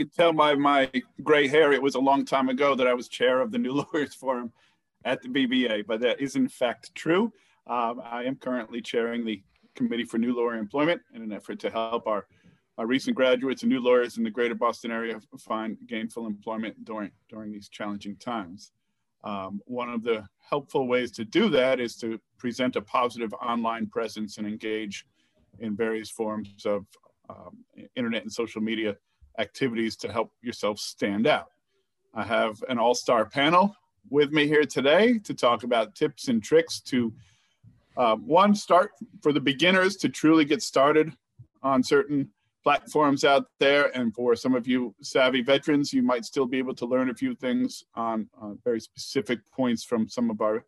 could tell by my gray hair, it was a long time ago that I was chair of the New Lawyers Forum at the BBA, but that is in fact true. Um, I am currently chairing the Committee for New Lawyer Employment in an effort to help our, our recent graduates and new lawyers in the greater Boston area find gainful employment during, during these challenging times. Um, one of the helpful ways to do that is to present a positive online presence and engage in various forms of um, internet and social media activities to help yourself stand out. I have an all-star panel with me here today to talk about tips and tricks to uh, one, start for the beginners to truly get started on certain platforms out there. And for some of you savvy veterans, you might still be able to learn a few things on uh, very specific points from some of our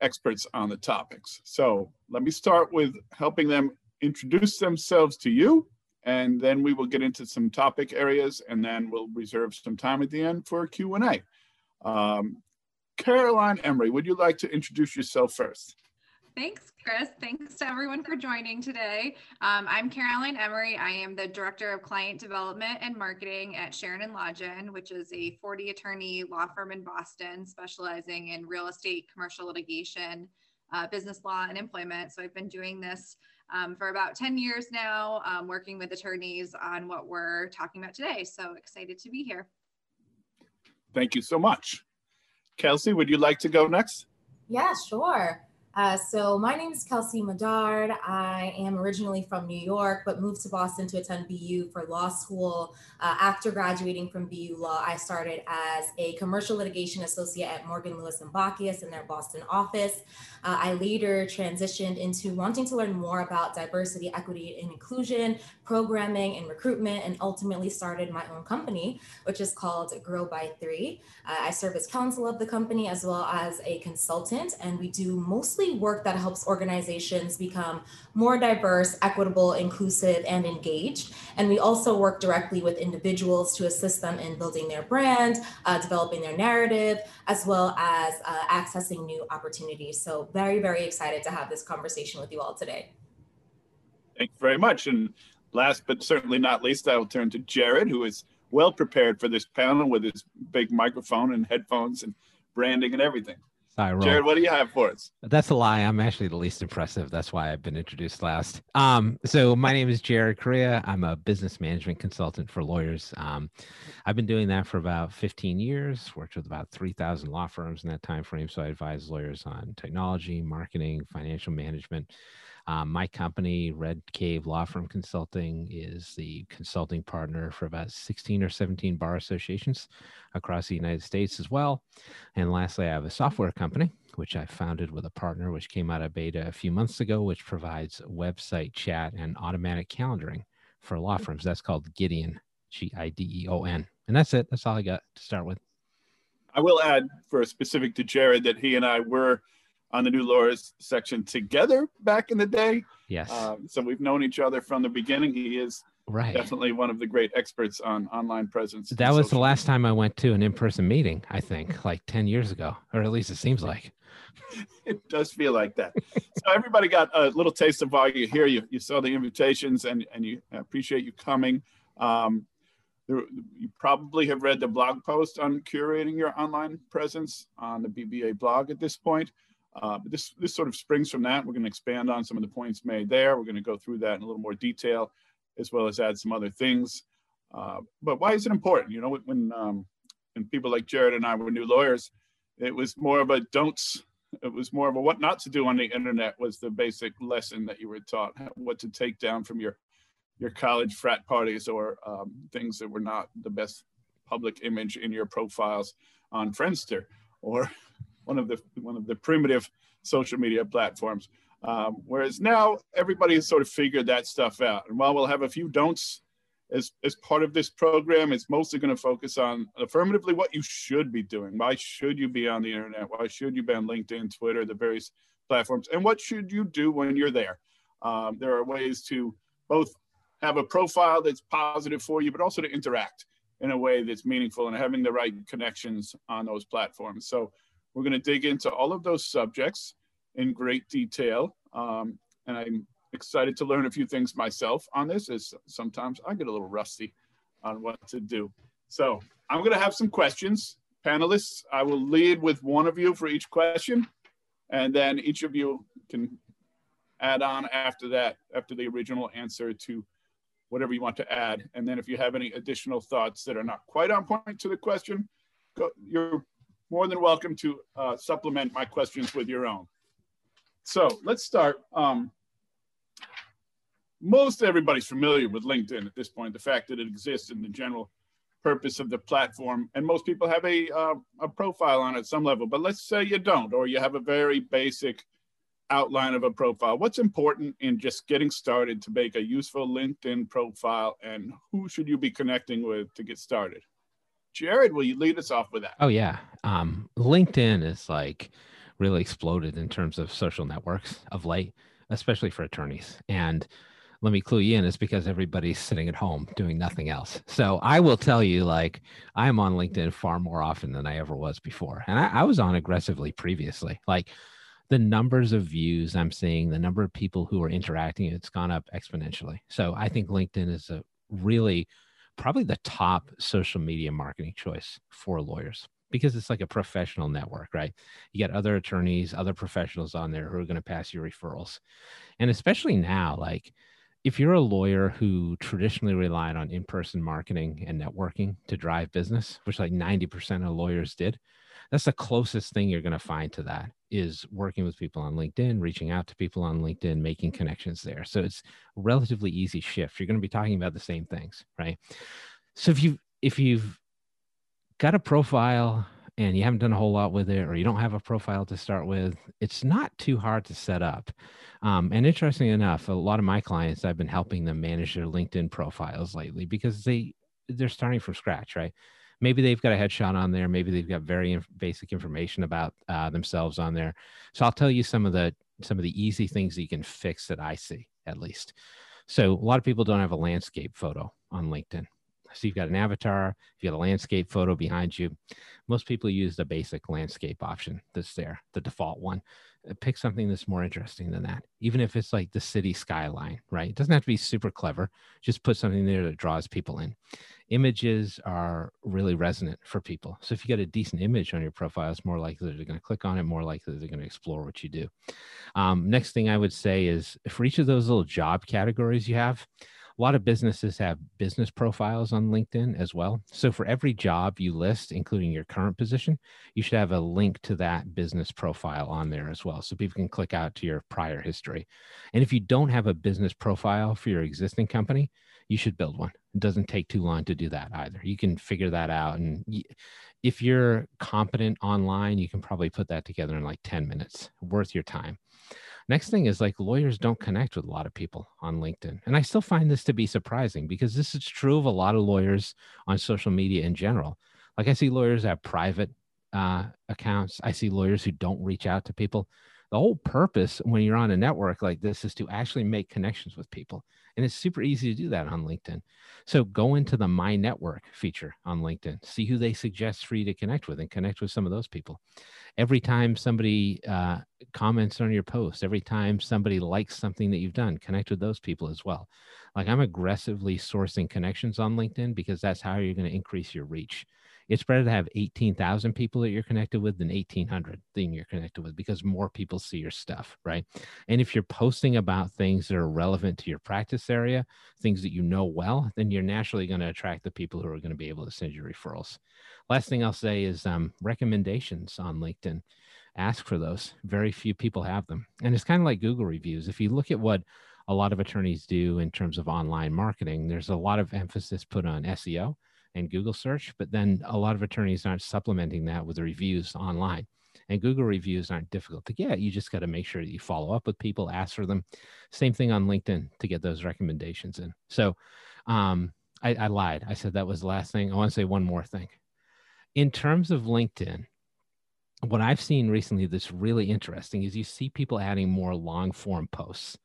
experts on the topics. So let me start with helping them introduce themselves to you, and then we will get into some topic areas, and then we'll reserve some time at the end for Q&A. Um, Caroline Emery, would you like to introduce yourself first? Thanks, Chris. Thanks to everyone for joining today. Um, I'm Caroline Emery. I am the Director of Client Development and Marketing at Sherin and Lodgen, which is a 40 attorney law firm in Boston specializing in real estate, commercial litigation, uh, business law, and employment. So I've been doing this um, for about 10 years now, um, working with attorneys on what we're talking about today. So excited to be here. Thank you so much. Kelsey, would you like to go next? Yeah, sure. Uh, so my name is Kelsey Medard. I am originally from New York, but moved to Boston to attend BU for law school. Uh, after graduating from BU Law, I started as a commercial litigation associate at Morgan Lewis and Bockius in their Boston office. Uh, I later transitioned into wanting to learn more about diversity, equity, and inclusion, programming, and recruitment, and ultimately started my own company, which is called Grow by Three. Uh, I serve as counsel of the company as well as a consultant, and we do mostly work that helps organizations become more diverse, equitable, inclusive, and engaged. And we also work directly with individuals to assist them in building their brand, uh, developing their narrative, as well as uh, accessing new opportunities. So, very, very excited to have this conversation with you all today. Thank you very much. And last but certainly not least, I will turn to Jared, who is well prepared for this panel with his big microphone and headphones and branding and everything. Sorry, Jared, what do you have for us? That's a lie. I'm actually the least impressive. That's why I've been introduced last. Um, so my name is Jared Correa. I'm a business management consultant for lawyers. Um, I've been doing that for about 15 years. Worked with about 3,000 law firms in that time frame. So I advise lawyers on technology, marketing, financial management. Um, my company, Red Cave Law Firm Consulting, is the consulting partner for about 16 or 17 bar associations across the United States as well. And lastly, I have a software company, which I founded with a partner, which came out of beta a few months ago, which provides website chat and automatic calendaring for law mm. firms. That's called Gideon, G I D E O N. And that's it. That's all I got to start with. I will add for a specific to Jared that he and I were on the new lawyers section together back in the day. Yes. Um, so we've known each other from the beginning. He is right. definitely one of the great experts on online presence. That was the last time I went to an in-person meeting, I think, like 10 years ago, or at least it seems like. it does feel like that. so everybody got a little taste of why you're here. You, you saw the invitations and, and you appreciate you coming. Um, you probably have read the blog post on curating your online presence on the BBA blog at this point. Uh, but this, this sort of springs from that. We're going to expand on some of the points made there. We're going to go through that in a little more detail, as well as add some other things. Uh, but why is it important? You know, when, um, when people like Jared and I were new lawyers, it was more of a don'ts. It was more of a what not to do on the internet was the basic lesson that you were taught, what to take down from your your college frat parties or um, things that were not the best public image in your profiles on Friendster or one of the one of the primitive social media platforms. Um, whereas now everybody has sort of figured that stuff out. And while we'll have a few don'ts as, as part of this program, it's mostly going to focus on affirmatively what you should be doing. Why should you be on the internet? Why should you be on LinkedIn, Twitter, the various platforms? And what should you do when you're there? Um, there are ways to both have a profile that's positive for you, but also to interact in a way that's meaningful and having the right connections on those platforms. So we're going to dig into all of those subjects in great detail. Um, and I'm excited to learn a few things myself on this, as sometimes I get a little rusty on what to do. So I'm going to have some questions. Panelists, I will lead with one of you for each question, and then each of you can add on after that, after the original answer to whatever you want to add. And then if you have any additional thoughts that are not quite on point to the question, go, you're more than welcome to uh, supplement my questions with your own. So let's start. Um, most everybody's familiar with LinkedIn at this point, the fact that it exists and the general purpose of the platform. And most people have a, uh, a profile on it at some level, but let's say you don't, or you have a very basic outline of a profile. What's important in just getting started to make a useful LinkedIn profile and who should you be connecting with to get started? Jared, will you lead us off with that? Oh yeah. Um, LinkedIn is like really exploded in terms of social networks of late, especially for attorneys. And let me clue you in, it's because everybody's sitting at home doing nothing else. So I will tell you, like, I'm on LinkedIn far more often than I ever was before. And I, I was on aggressively previously. Like the numbers of views I'm seeing, the number of people who are interacting, it's gone up exponentially. So I think LinkedIn is a really probably the top social media marketing choice for lawyers because it's like a professional network, right? You get other attorneys, other professionals on there who are going to pass you referrals. And especially now, like if you're a lawyer who traditionally relied on in-person marketing and networking to drive business, which like 90% of lawyers did, that's the closest thing you're going to find to that is working with people on LinkedIn, reaching out to people on LinkedIn, making connections there. So it's relatively easy shift. You're going to be talking about the same things, right? So if you if you've got a profile and you haven't done a whole lot with it, or you don't have a profile to start with, it's not too hard to set up. Um, and interestingly enough, a lot of my clients, I've been helping them manage their LinkedIn profiles lately because they they're starting from scratch, right? Maybe they've got a headshot on there maybe they've got very inf- basic information about uh, themselves on there. So i'll tell you some of the some of the easy things that you can fix that i see at least. So a lot of people don't have a landscape photo on linkedin. So you've got an avatar you got a landscape photo behind you. Most people use the basic landscape option that's there the default one pick something that's more interesting than that even if it's like the city skyline right it doesn't have to be super clever just put something there that draws people in images are really resonant for people. So if you get a decent image on your profile, it's more likely they're going to click on it, more likely they're going to explore what you do. Um, next thing I would say is for each of those little job categories you have, a lot of businesses have business profiles on LinkedIn as well. So for every job you list, including your current position, you should have a link to that business profile on there as well. So people can click out to your prior history. And if you don't have a business profile for your existing company, you should build one. It doesn't take too long to do that either. You can figure that out. And if you're competent online, you can probably put that together in like 10 minutes, worth your time. Next thing is like lawyers don't connect with a lot of people on LinkedIn. And I still find this to be surprising because this is true of a lot of lawyers on social media in general. Like I see lawyers have private uh, accounts, I see lawyers who don't reach out to people the whole purpose when you're on a network like this is to actually make connections with people. And it's super easy to do that on LinkedIn. So go into the My Network feature on LinkedIn, see who they suggest for you to connect with and connect with some of those people. Every time somebody uh, comments on your post, every time somebody likes something that you've done, connect with those people as well. Like I'm aggressively sourcing connections on LinkedIn because that's how you're going to increase your reach it's better to have 18,000 people that you're connected with than 1800 that you're connected with because more people see your stuff, right? And if you're posting about things that are relevant to your practice area, things that you know well, then you're naturally going to attract the people who are going to be able to send you referrals. Last thing I'll say is um, recommendations on LinkedIn. Ask for those. Very few people have them. And it's kind of like Google reviews. If you look at what a lot of attorneys do in terms of online marketing, there's a lot of emphasis put on SEO and Google search, but then a lot of attorneys aren't supplementing that with reviews online. And Google reviews aren't difficult to get. You just got to make sure that you follow up with people, ask for them. Same thing on LinkedIn to get those recommendations in. So um, I, I lied. I said that was the last thing. I want to say one more thing. In terms of LinkedIn, what I've seen recently that's really interesting is you see people adding more long form posts.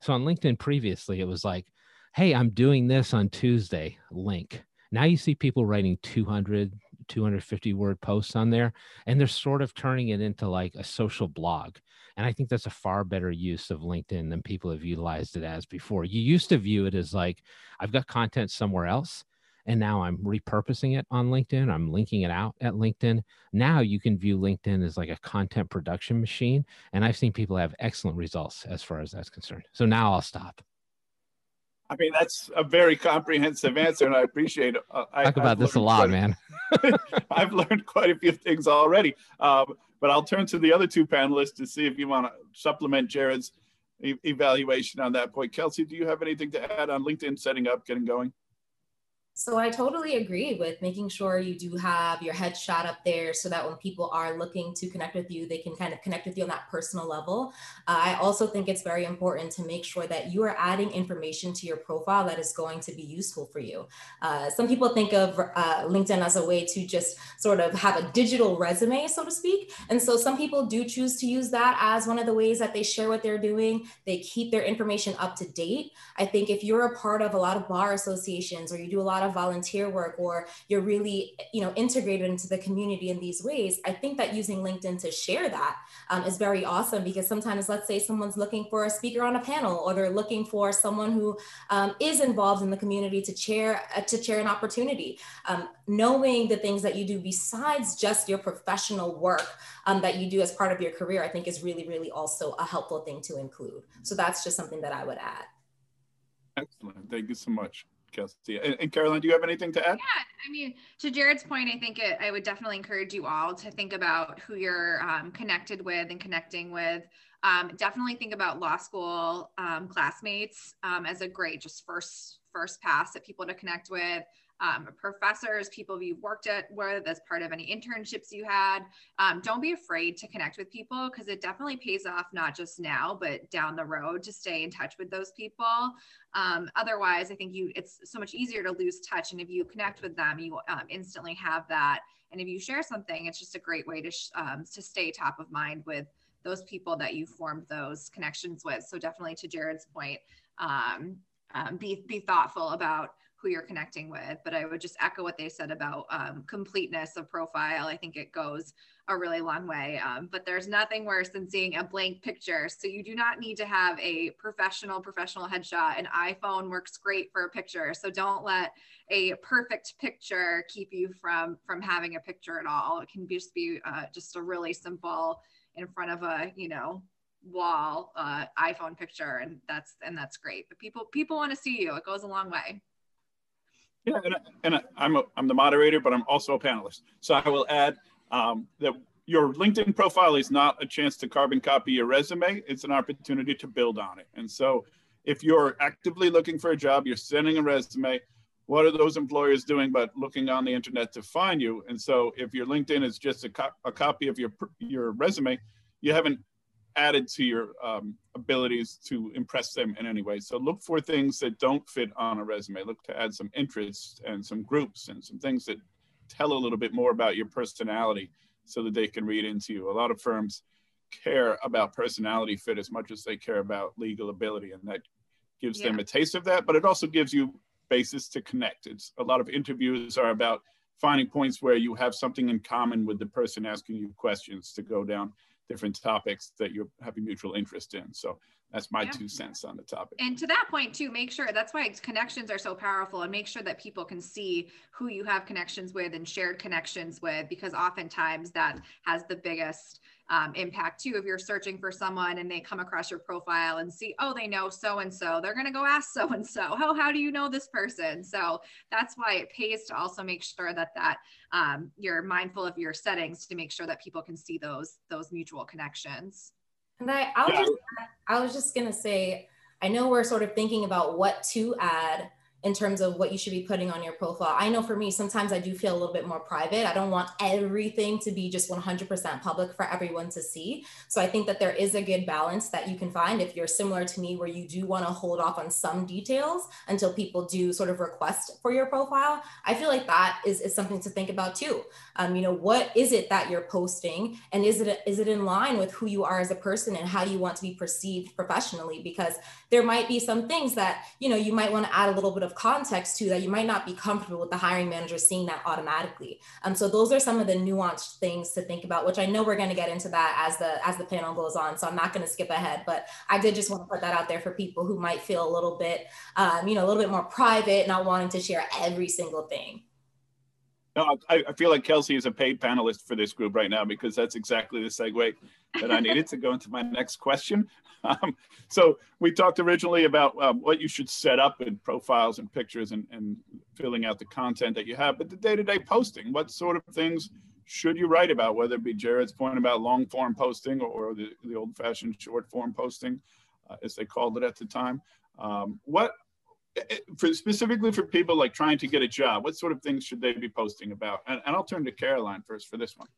So on LinkedIn previously, it was like, hey, I'm doing this on Tuesday, link. Now you see people writing 200, 250 word posts on there, and they're sort of turning it into like a social blog. And I think that's a far better use of LinkedIn than people have utilized it as before. You used to view it as like, I've got content somewhere else and now I'm repurposing it on LinkedIn. I'm linking it out at LinkedIn. Now you can view LinkedIn as like a content production machine. And I've seen people have excellent results as far as that's concerned. So now I'll stop. I mean, that's a very comprehensive answer, and I appreciate it. Uh, I, Talk about I've this a lot, man. I've learned quite a few things already. Um, but I'll turn to the other two panelists to see if you want to supplement Jared's e- evaluation on that point. Kelsey, do you have anything to add on LinkedIn setting up, getting going? So I totally agree with making sure you do have your headshot up there so that when people are looking to connect with you, they can kind of connect with you on that personal level. Uh, I also think it's very important to make sure that you are adding information to your profile that is going to be useful for you. Uh, some people think of uh, LinkedIn as a way to just sort of have a digital resume, so to speak. And so some people do choose to use that as one of the ways that they share what they're doing. They keep their information up to date. I think if you're a part of a lot of bar associations or you do a lot of of volunteer work or you're really you know integrated into the community in these ways i think that using linkedin to share that um, is very awesome because sometimes let's say someone's looking for a speaker on a panel or they're looking for someone who um, is involved in the community to chair uh, to chair an opportunity. Um, knowing the things that you do besides just your professional work um, that you do as part of your career i think is really really also a helpful thing to include. So that's just something that i would add. Excellent. Thank you so much Kelsey. And, and, Caroline, do you have anything to add? Yeah, I mean, to Jared's point, I think it, I would definitely encourage you all to think about who you're um, connected with and connecting with. Um, definitely think about law school um, classmates um, as a great just first first pass at people to connect with um, professors, people you've worked at with as part of any internships you had. Um, don't be afraid to connect with people because it definitely pays off not just now, but down the road to stay in touch with those people. Um, otherwise, I think you it's so much easier to lose touch. And if you connect with them, you um, instantly have that. And if you share something, it's just a great way to um, to stay top of mind with those people that you formed those connections with. So definitely to Jared's point, um, um, be be thoughtful about who you're connecting with. But I would just echo what they said about um, completeness of profile. I think it goes a really long way. Um, but there's nothing worse than seeing a blank picture. So you do not need to have a professional, professional headshot. An iPhone works great for a picture. So don't let a perfect picture keep you from from having a picture at all. It can just be uh, just a really simple in front of a you know wall uh, iphone picture and that's and that's great but people people want to see you it goes a long way yeah, and, and I'm, a, I'm the moderator, but I'm also a panelist. So I will add um, that your LinkedIn profile is not a chance to carbon copy your resume. It's an opportunity to build on it. And so if you're actively looking for a job, you're sending a resume, what are those employers doing but looking on the internet to find you? And so if your LinkedIn is just a, co- a copy of your, your resume, you haven't added to your um, abilities to impress them in any way. So look for things that don't fit on a resume. Look to add some interests and some groups and some things that tell a little bit more about your personality so that they can read into you. A lot of firms care about personality fit as much as they care about legal ability and that gives yeah. them a taste of that, but it also gives you basis to connect. It's a lot of interviews are about finding points where you have something in common with the person asking you questions to go down different topics that you have a mutual interest in. So that's my yeah. two cents on the topic. And to that point too, make sure that's why connections are so powerful and make sure that people can see who you have connections with and shared connections with, because oftentimes that has the biggest um, impact too. If you're searching for someone and they come across your profile and see, oh, they know so and so, they're going to go ask so and so, oh, how do you know this person? So that's why it pays to also make sure that that um, you're mindful of your settings to make sure that people can see those those mutual connections. And I, I was, yeah. just, I was just gonna say, I know we're sort of thinking about what to add in terms of what you should be putting on your profile. I know for me, sometimes I do feel a little bit more private. I don't want everything to be just 100% public for everyone to see. So I think that there is a good balance that you can find if you're similar to me, where you do want to hold off on some details until people do sort of request for your profile. I feel like that is, is something to think about too. Um, you know, what is it that you're posting and is it, is it in line with who you are as a person and how you want to be perceived professionally? Because there might be some things that, you know, you might want to add a little bit of of context to that you might not be comfortable with the hiring manager seeing that automatically. Um, so those are some of the nuanced things to think about, which I know we're going to get into that as the as the panel goes on. So I'm not going to skip ahead, but I did just want to put that out there for people who might feel a little bit, um, you know, a little bit more private, not wanting to share every single thing. No, I, I, feel like Kelsey is a paid panelist for this group right now because that's exactly the segue that I needed to go into my next question. Um, so we talked originally about um, what you should set up in profiles and pictures and, and filling out the content that you have, but the day-to-day -day posting, what sort of things should you write about, whether it be Jared's point about long form posting or the, the old fashioned short form posting, uh, as they called it at the time. Um, what for specifically for people like trying to get a job, what sort of things should they be posting about? And, and I'll turn to Caroline first for this one.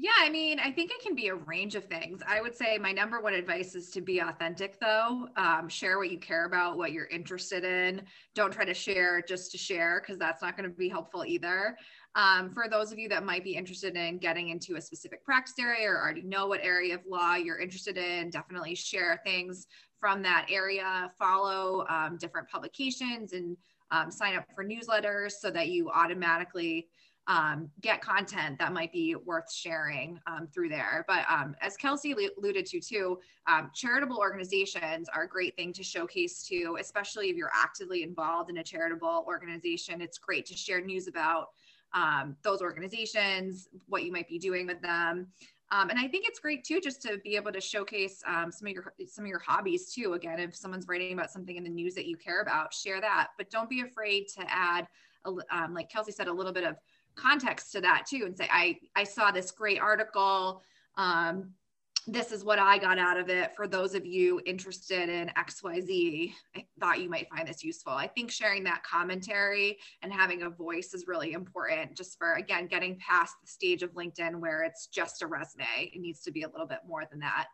Yeah, I mean, I think it can be a range of things. I would say my number one advice is to be authentic, though. Um, share what you care about, what you're interested in. Don't try to share just to share, because that's not going to be helpful either. Um, for those of you that might be interested in getting into a specific practice area or already know what area of law you're interested in, definitely share things from that area, follow um, different publications and um, sign up for newsletters so that you automatically um, get content that might be worth sharing um, through there. But um, as Kelsey alluded to too, um, charitable organizations are a great thing to showcase too, especially if you're actively involved in a charitable organization. It's great to share news about those organizations, what you might be doing with them. Um, and I think it's great too, just to be able to showcase um, some of your some of your hobbies too. Again, if someone's writing about something in the news that you care about, share that. But don't be afraid to add, a, um, like Kelsey said, a little bit of context to that too, and say, I I saw this great article. Um, this is what I got out of it. For those of you interested in XYZ, I thought you might find this useful. I think sharing that commentary and having a voice is really important just for, again, getting past the stage of LinkedIn where it's just a resume. It needs to be a little bit more than that.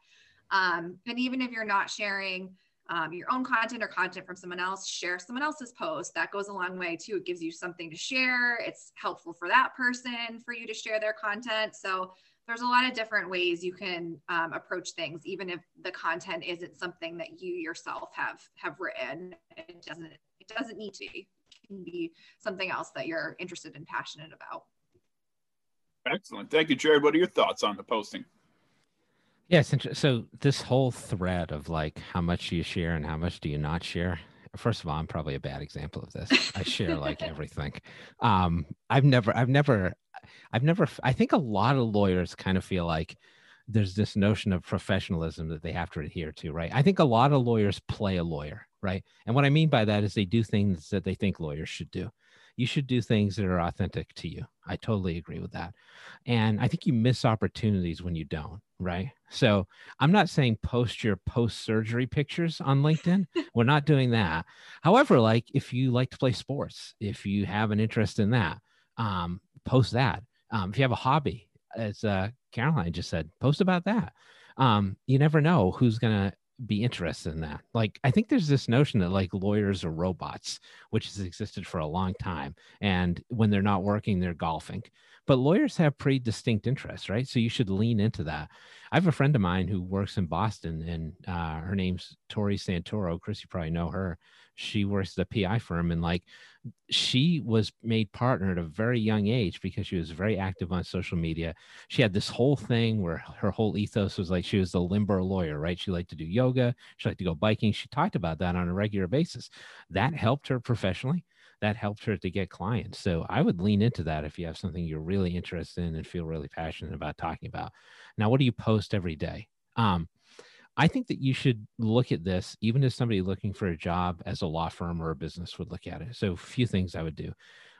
Um, and even if you're not sharing um, your own content or content from someone else, share someone else's post. That goes a long way too. It gives you something to share. It's helpful for that person for you to share their content. So there's a lot of different ways you can um, approach things even if the content isn't something that you yourself have have written. It doesn't it doesn't need to. Be it can be something else that you're interested and passionate about. Excellent. Thank you jared what are your thoughts on the posting? Yes so this whole thread of like how much do you share and how much do you not share first of all i'm probably a bad example of this i share like everything um i've never i've never I've never, I think a lot of lawyers kind of feel like there's this notion of professionalism that they have to adhere to, right? I think a lot of lawyers play a lawyer, right? And what I mean by that is they do things that they think lawyers should do. You should do things that are authentic to you. I totally agree with that. And I think you miss opportunities when you don't, right? So I'm not saying post your post surgery pictures on LinkedIn. We're not doing that. However, like if you like to play sports, if you have an interest in that, um, post that. Um, if you have a hobby, as uh, Caroline just said, post about that. Um, you never know who's going to be interested in that. Like, I think there's this notion that like lawyers are robots, which has existed for a long time. And when they're not working, they're golfing. But lawyers have pretty distinct interests, right? So you should lean into that. I have a friend of mine who works in Boston, and uh, her name's Tori Santoro. Chris, you probably know her she works at a PI firm and like she was made partner at a very young age because she was very active on social media. She had this whole thing where her whole ethos was like she was the limber lawyer, right? She liked to do yoga, she liked to go biking. She talked about that on a regular basis. That helped her professionally. That helped her to get clients. So I would lean into that if you have something you're really interested in and feel really passionate about talking about. Now, what do you post every day? Um, I think that you should look at this, even as somebody looking for a job as a law firm or a business would look at it. So, a few things I would do.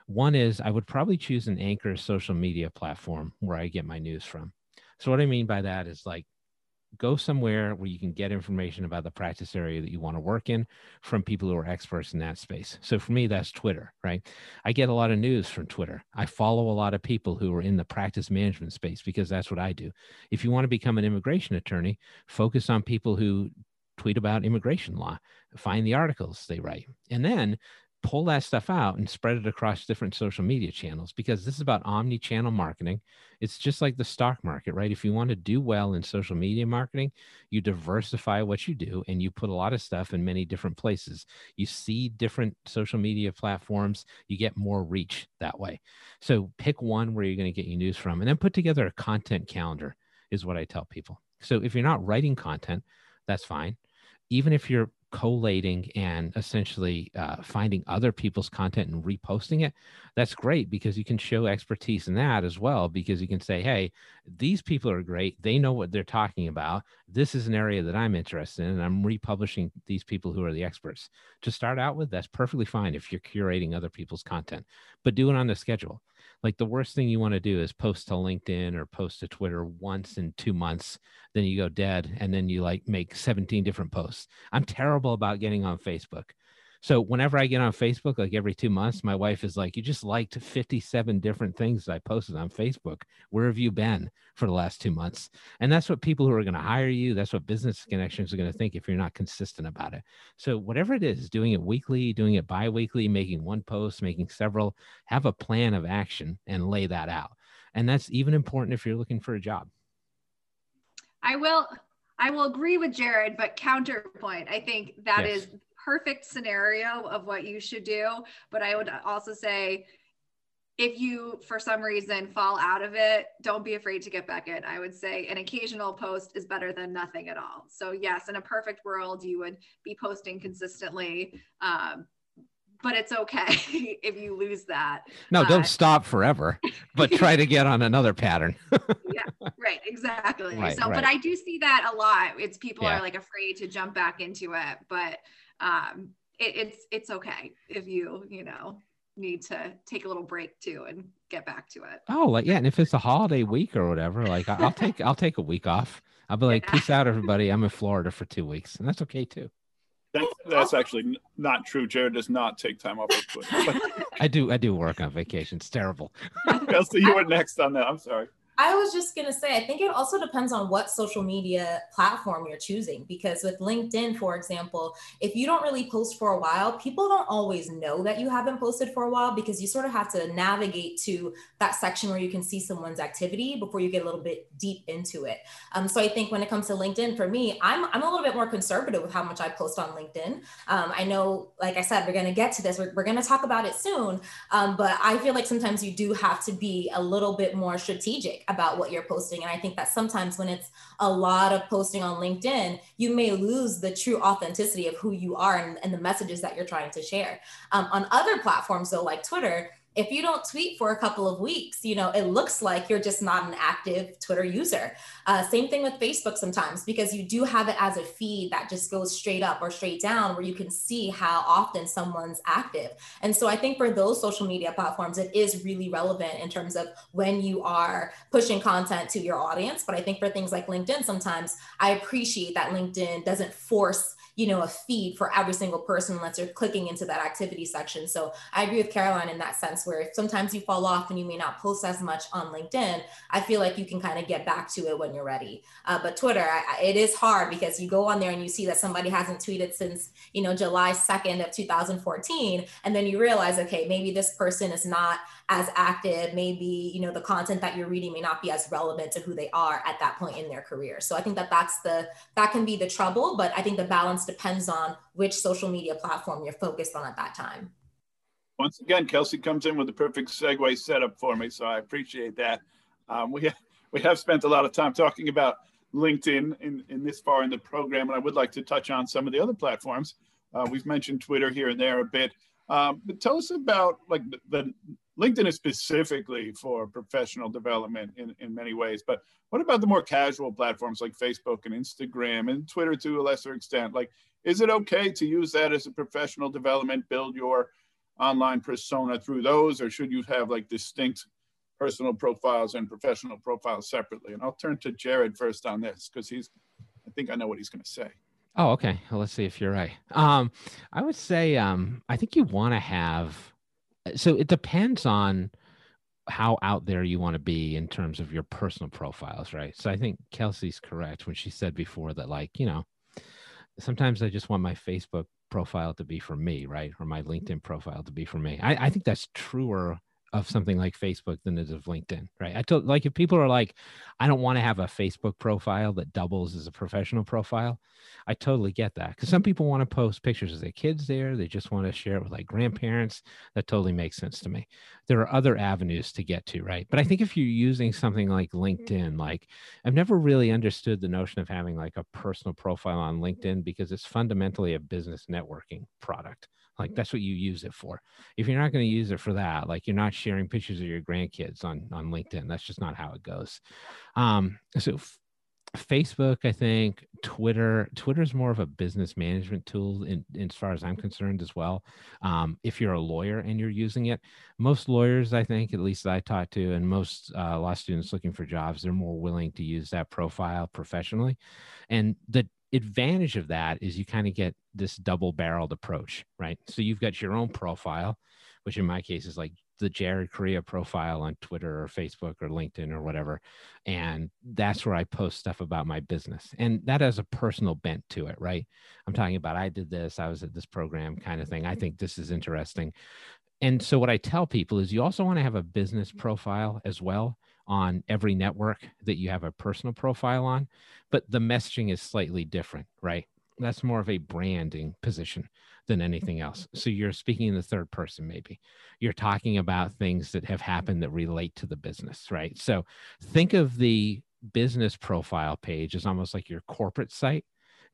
One is I would probably choose an anchor social media platform where I get my news from. So, what I mean by that is like go somewhere where you can get information about the practice area that you want to work in from people who are experts in that space. So for me, that's Twitter, right? I get a lot of news from Twitter. I follow a lot of people who are in the practice management space because that's what I do. If you want to become an immigration attorney, focus on people who tweet about immigration law, find the articles they write, and then pull that stuff out and spread it across different social media channels because this is about omni channel marketing. It's just like the stock market, right? If you want to do well in social media marketing, you diversify what you do and you put a lot of stuff in many different places. You see different social media platforms, you get more reach that way. So pick one where you're going to get your news from and then put together a content calendar, is what I tell people. So if you're not writing content, that's fine. Even if you're collating and essentially uh, finding other people's content and reposting it, that's great because you can show expertise in that as well. Because you can say, hey, these people are great. They know what they're talking about. This is an area that I'm interested in, and I'm republishing these people who are the experts. To start out with, that's perfectly fine if you're curating other people's content, but do it on the schedule like the worst thing you want to do is post to LinkedIn or post to Twitter once in two months, then you go dead and then you like make 17 different posts. I'm terrible about getting on Facebook. So whenever I get on Facebook, like every two months, my wife is like, "You just liked 57 different things that I posted on Facebook. Where have you been for the last two months?" And that's what people who are going to hire you, that's what business connections are going to think if you're not consistent about it. So whatever it is, doing it weekly, doing it bi-weekly, making one post, making several, have a plan of action and lay that out. And that's even important if you're looking for a job. I will I will agree with Jared, but counterpoint. I think that yes. is perfect scenario of what you should do. But I would also say, if you for some reason fall out of it, don't be afraid to get back in. I would say an occasional post is better than nothing at all. So, yes, in a perfect world, you would be posting consistently. Um, but it's okay if you lose that. No, uh, don't stop forever, but try to get on another pattern. yeah, right, exactly. Right, so, right. but I do see that a lot. It's people yeah. are like afraid to jump back into it, but um, it, it's it's okay if you you know need to take a little break too and get back to it. Oh, like yeah, and if it's a holiday week or whatever, like I'll take I'll take a week off. I'll be like, yeah. peace out, everybody. I'm in Florida for two weeks, and that's okay too. That's, that's actually not true. Jared does not take time off of I do. I do work on vacation. It's terrible. Kelsey, you were next on that. I'm sorry. I was just going to say, I think it also depends on what social media platform you're choosing. Because with LinkedIn, for example, if you don't really post for a while, people don't always know that you haven't posted for a while because you sort of have to navigate to that section where you can see someone's activity before you get a little bit deep into it. Um, so I think when it comes to LinkedIn, for me, I'm, I'm a little bit more conservative with how much I post on LinkedIn. Um, I know, like I said, we're going to get to this, we're, we're going to talk about it soon. Um, but I feel like sometimes you do have to be a little bit more strategic about what you're posting. And I think that sometimes when it's a lot of posting on LinkedIn, you may lose the true authenticity of who you are and, and the messages that you're trying to share. Um, on other platforms, though, like Twitter, if you don't tweet for a couple of weeks, you know, it looks like you're just not an active Twitter user. Uh, same thing with Facebook sometimes, because you do have it as a feed that just goes straight up or straight down where you can see how often someone's active. And so I think for those social media platforms, it is really relevant in terms of when you are pushing content to your audience. But I think for things like LinkedIn, sometimes I appreciate that LinkedIn doesn't force you know a feed for every single person unless you're clicking into that activity section. So i agree with caroline in that sense where sometimes you fall off and you may not post as much on linkedin i feel like you can kind of get back to it when you're ready. Uh, but twitter I, it is hard because you go on there and you see that somebody hasn't tweeted since you know july 2nd of 2014 and then you realize okay maybe this person is not as active maybe you know the content that you're reading may not be as relevant to who they are at that point in their career. So i think that that's the that can be the trouble but i think the balance depends on which social media platform you're focused on at that time. Once again kelsey comes in with the perfect segue setup for me so i appreciate that. Um, we, have, we have spent a lot of time talking about linkedin in, in this far in the program and i would like to touch on some of the other platforms. Uh, we've mentioned twitter here and there a bit. Um, but tell us about like the, the LinkedIn is specifically for professional development in, in many ways, but what about the more casual platforms like Facebook and Instagram and Twitter to a lesser extent? Like, is it okay to use that as a professional development, build your online persona through those, or should you have like distinct personal profiles and professional profiles separately? And I'll turn to Jared first on this because he's, I think I know what he's going to say. Oh, okay. Well, let's see if you're right. Um, I would say um, I think you want to have so it depends on how out there you want to be in terms of your personal profiles, right? So I think Kelsey's correct when she said before that, like, you know, sometimes I just want my Facebook profile to be for me, right? Or my LinkedIn profile to be for me. I, I think that's truer of something like Facebook than it is of LinkedIn, right? I told like if people are like, I don't want to have a Facebook profile that doubles as a professional profile, I totally get that because some mm-hmm. people want to post pictures of their kids there. They just want to share it with like grandparents. That totally makes sense to me. There are other avenues to get to, right? But I think if you're using something like LinkedIn, like I've never really understood the notion of having like a personal profile on LinkedIn because it's fundamentally a business networking product like that's what you use it for. If you're not going to use it for that, like you're not sharing pictures of your grandkids on on LinkedIn. That's just not how it goes. Um, so f- Facebook, I think Twitter. Twitter is more of a business management tool, in, in, as far as I'm concerned, as well. Um, if you're a lawyer and you're using it, most lawyers, I think, at least I talk to, and most uh, law students looking for jobs, they're more willing to use that profile professionally. And the advantage of that is you kind of get this double barreled approach, right? So you've got your own profile, which in my case is like the Jared Correa profile on Twitter or Facebook or LinkedIn or whatever. And that's where I post stuff about my business. And that has a personal bent to it, right? I'm talking about I did this, I was at this program kind of thing. I think this is interesting. And so what I tell people is you also want to have a business profile as well on every network that you have a personal profile on, but the messaging is slightly different, right? That's more of a branding position than anything else. Mm-hmm. So you're speaking in the third person, maybe. You're talking about things that have happened that relate to the business, right? So think of the business profile page as almost like your corporate site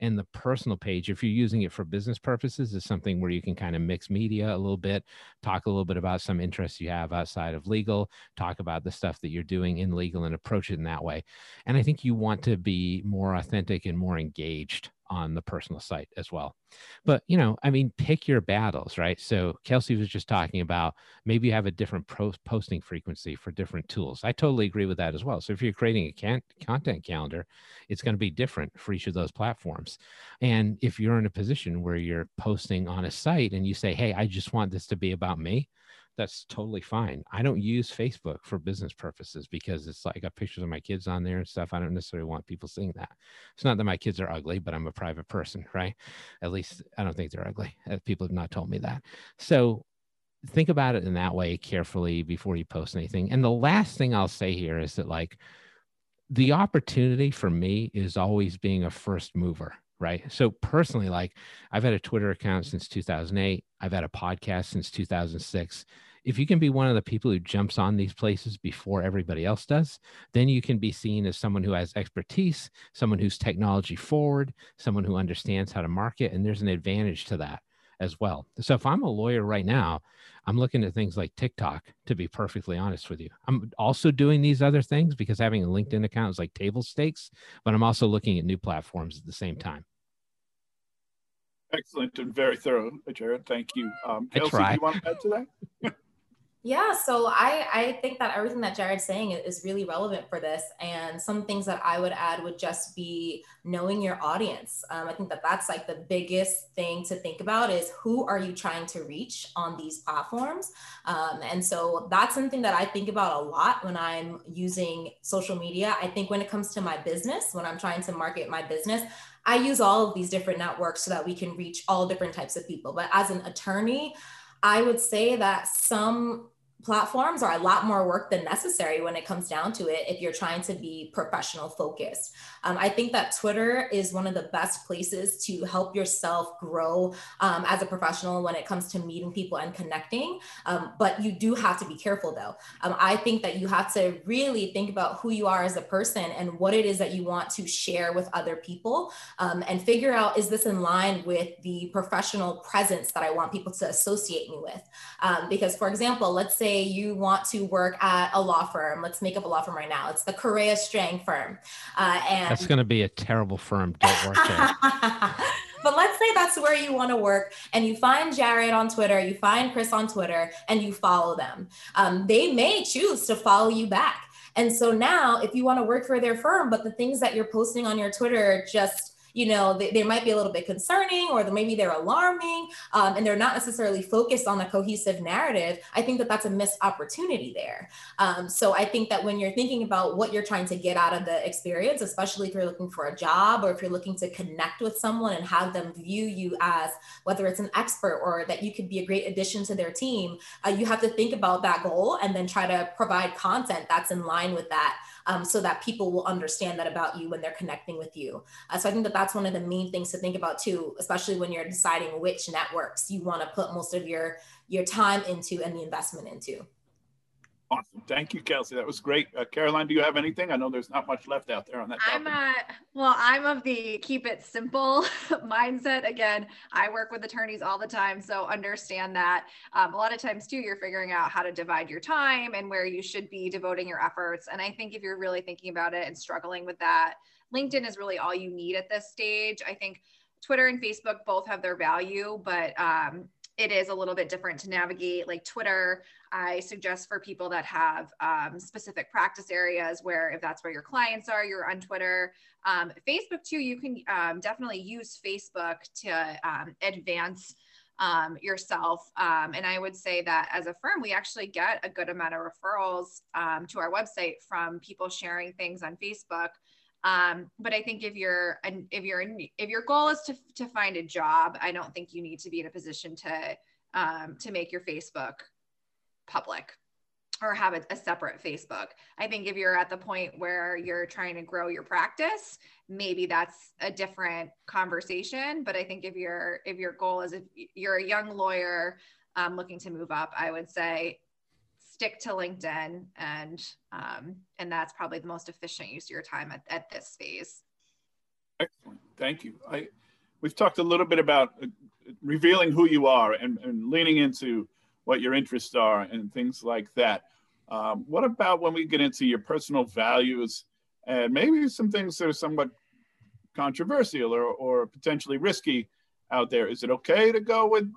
and the personal page if you're using it for business purposes is something where you can kind of mix media a little bit talk a little bit about some interests you have outside of legal talk about the stuff that you're doing in legal and approach it in that way. And i think you want to be more authentic and more engaged on the personal site as well. But, you know, I mean, pick your battles, right? So Kelsey was just talking about maybe you have a different posting frequency for different tools. I totally agree with that as well. So if you're creating a can- content calendar, it's going to be different for each of those platforms. And if you're in a position where you're posting on a site and you say, hey, I just want this to be about me, that's totally fine. I don't use Facebook for business purposes because it's like I got pictures of my kids on there and stuff. I don't necessarily want people seeing that. It's not that my kids are ugly, but I'm a private person, right? At least I don't think they're ugly. Uh, people have not told me that. So think about it in that way carefully before you post anything. And the last thing I'll say here is that like the opportunity for me is always being a first mover right? So personally, like I've had a Twitter account since 2008. I've had a podcast since 2006 if you can be one of the people who jumps on these places before everybody else does, then you can be seen as someone who has expertise, someone who's technology forward, someone who understands how to market. And there's an advantage to that as well. So if I'm a lawyer right now, I'm looking at things like TikTok, to be perfectly honest with you. I'm also doing these other things because having a LinkedIn account is like table stakes, but I'm also looking at new platforms at the same time. Excellent and very thorough, Jared. Thank you. Um, Kelsey, do you want to add to that? Yeah, so I, I think that everything that Jared's saying is really relevant for this. And some things that I would add would just be knowing your audience. Um, I think that that's like the biggest thing to think about is who are you trying to reach on these platforms? Um, and so that's something that I think about a lot when I'm using social media. I think when it comes to my business, when I'm trying to market my business, I use all of these different networks so that we can reach all different types of people. But as an attorney, I would say that some platforms are a lot more work than necessary when it comes down to it if you're trying to be professional focused. Um, I think that Twitter is one of the best places to help yourself grow um, as a professional when it comes to meeting people and connecting. Um, but you do have to be careful though. Um, I think that you have to really think about who you are as a person and what it is that you want to share with other people um, and figure out is this in line with the professional presence that I want people to associate me with? Um, because, for example, let's say say you want to work at a law firm. Let's make up a law firm right now. It's the Correa Strang firm. Uh, and that's going to be a terrible firm. Don't work there. but let's say that's where you want to work and you find Jared on Twitter, you find Chris on Twitter, and you follow them. Um, they may choose to follow you back. And so now, if you want to work for their firm, but the things that you're posting on your Twitter just you know they, they might be a little bit concerning or maybe they're alarming um, and they're not necessarily focused on a cohesive narrative i think that that's a missed opportunity there. Um, so i think that when you're thinking about what you're trying to get out of the experience especially if you're looking for a job or if you're looking to connect with someone and have them view you as whether it's an expert or that you could be a great addition to their team uh, you have to think about that goal and then try to provide content that's in line with that um, so that people will understand that about you when they're connecting with you. Uh, so I think that that's one of the main things to think about too, especially when you're deciding which networks you want to put most of your your time into and the investment into. Awesome. Thank you, Kelsey. That was great. Uh, Caroline, do you have anything? I know there's not much left out there on that. Topic. I'm uh, well, I'm of the keep it simple mindset. Again, I work with attorneys all the time, so understand that. Um, a lot of times too, you're figuring out how to divide your time and where you should be devoting your efforts. And I think if you're really thinking about it and struggling with that, LinkedIn is really all you need at this stage. I think Twitter and Facebook both have their value, but um, it is a little bit different to navigate like twitter. I suggest for people that have um, specific practice areas where if that's where your clients are you're on twitter. Um, facebook too you can um, definitely use facebook to um, advance um, yourself. Um, and i would say that as a firm we actually get a good amount of referrals to our website from people sharing things on facebook um, but I think if you're if you're if your goal is to to find a job, I don't think you need to be in a position to um, to make your Facebook public or have a, a, separate Facebook. I think if you're at the point where you're trying to grow your practice, maybe that's a different conversation. But I think if your if your goal is if you're a young lawyer um, looking to move up, I would say stick to LinkedIn and um, and that's probably the most efficient use of your time at, at this phase. Excellent, thank you. I we've talked a little bit about uh, revealing who you are and, and leaning into what your interests are and things like that. Um, what about when we get into your personal values and maybe some things that are somewhat controversial or, or potentially risky out there? Is it okay to go with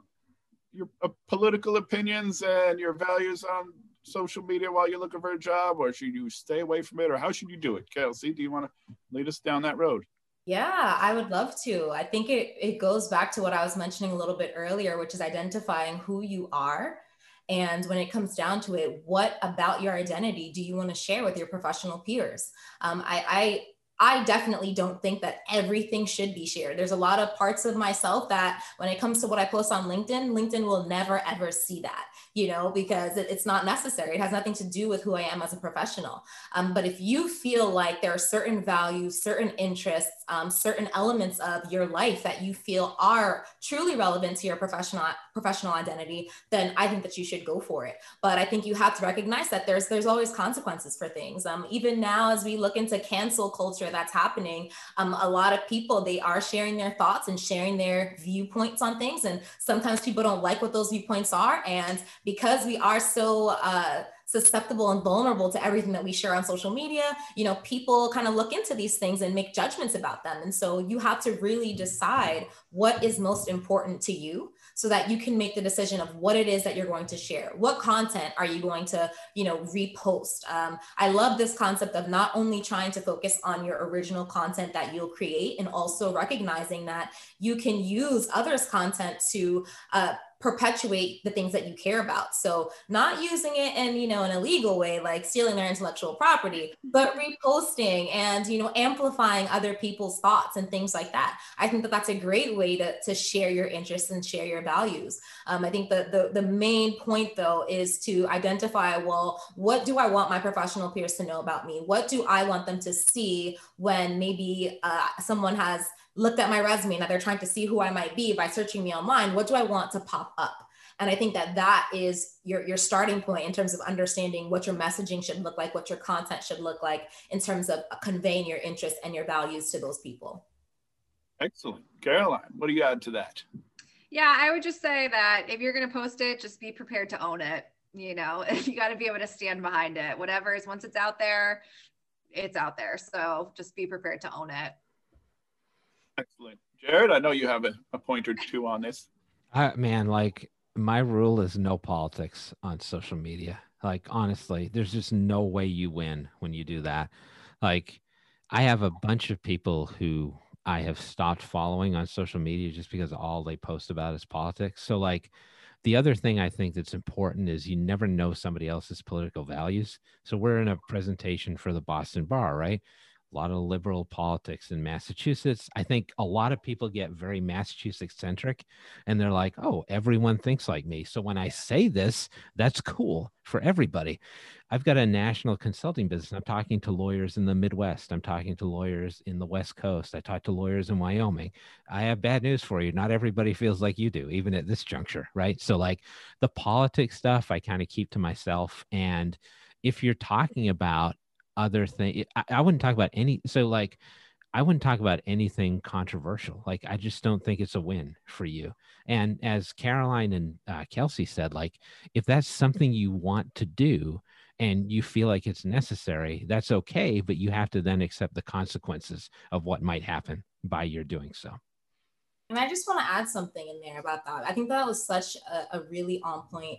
your uh, political opinions and your values on social media while you're looking for a job, or should you stay away from it, or how should you do it? Kelsey, do you want to lead us down that road? Yeah, I would love to. I think it, it goes back to what I was mentioning a little bit earlier, which is identifying who you are. And when it comes down to it, what about your identity do you want to share with your professional peers? Um, I, I definitely don't think that everything should be shared. There's a lot of parts of myself that when it comes to what I post on LinkedIn, LinkedIn will never ever see that you know, because it, it's not necessary. It has nothing to do with who I am as a professional. Um, but if you feel like there are certain values, certain interests, um, certain elements of your life that you feel are truly relevant to your professional professional identity, then I think that you should go for it. But I think you have to recognize that there's there's always consequences for things. Um, even now, as we look into cancel culture that's happening, um, a lot of people they are sharing their thoughts and sharing their viewpoints on things, and sometimes people don't like what those viewpoints are, and because we are so uh, susceptible and vulnerable to everything that we share on social media, you know, people kind of look into these things and make judgments about them. And so you have to really decide what is most important to you so that you can make the decision of what it is that you're going to share. What content are you going to, you know, repost? Um, I love this concept of not only trying to focus on your original content that you'll create and also recognizing that you can use others' content to uh, perpetuate the things that you care about. So not using it in, you know, an illegal way, like stealing their intellectual property, but reposting and, you know, amplifying other people's thoughts and things like that. I think that that's a great way to, to share your interests and share your values. Um, I think the, the, the main point though, is to identify, well, what do I want my professional peers to know about me? What do I want them to see when maybe uh, someone has looked at my resume and they're trying to see who I might be by searching me online, what do I want to pop up? And I think that that is your, your starting point in terms of understanding what your messaging should look like, what your content should look like in terms of conveying your interests and your values to those people. Excellent. Caroline, what do you add to that? Yeah, I would just say that if you're going to post it, just be prepared to own it. You know, you got to be able to stand behind it. Whatever is, once it's out there, it's out there. So just be prepared to own it. Excellent. Jared, I know you have a, a point or two on this. Man, like my rule is no politics on social media. Like, honestly, there's just no way you win when you do that. Like, I have a bunch of people who I have stopped following on social media just because all they post about is politics. So, like, the other thing I think that's important is you never know somebody else's political values. So, we're in a presentation for the Boston Bar, right? A lot of liberal politics in Massachusetts. I think a lot of people get very Massachusetts centric and they're like, oh, everyone thinks like me. So when I say this, that's cool for everybody. I've got a national consulting business. I'm talking to lawyers in the Midwest. I'm talking to lawyers in the West Coast. I talk to lawyers in Wyoming. I have bad news for you. Not everybody feels like you do, even at this juncture, right? So, like the politics stuff, I kind of keep to myself. And if you're talking about other thing. I, I wouldn't talk about any. So like, I wouldn't talk about anything controversial. Like, I just don't think it's a win for you. And as Caroline and uh, Kelsey said, like, if that's something you want to do and you feel like it's necessary, that's okay. But you have to then accept the consequences of what might happen by your doing so. And I just want to add something in there about that. I think that was such a, a really on point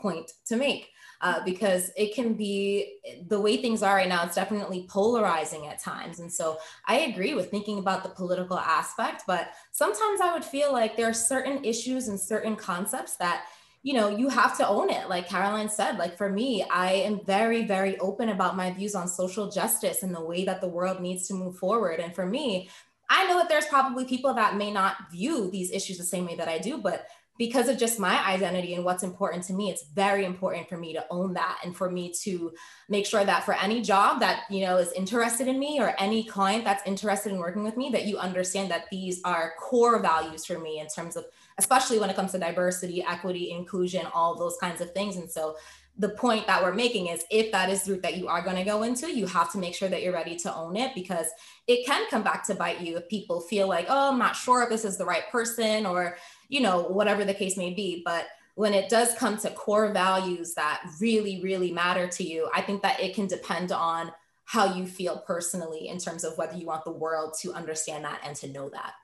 point to make uh, because it can be the way things are right now it's definitely polarizing at times. And so i agree with thinking about the political aspect but sometimes i would feel like there are certain issues and certain concepts that you know you have to own it. Like caroline said like for me i am very very open about my views on social justice and the way that the world needs to move forward. And for me I know that there's probably people that may not view these issues the same way that I do, but because of just my identity and what's important to me it's very important for me to own that and for me to make sure that for any job that you know is interested in me or any client that's interested in working with me that you understand that these are core values for me in terms of especially when it comes to diversity equity inclusion all those kinds of things. And so the point that we're making is if that is the route that you are going to go into, you have to make sure that you're ready to own it because it can come back to bite you if people feel like, oh, I'm not sure if this is the right person or you know, whatever the case may be. But when it does come to core values that really, really matter to you, I think that it can depend on how you feel personally in terms of whether you want the world to understand that and to know that.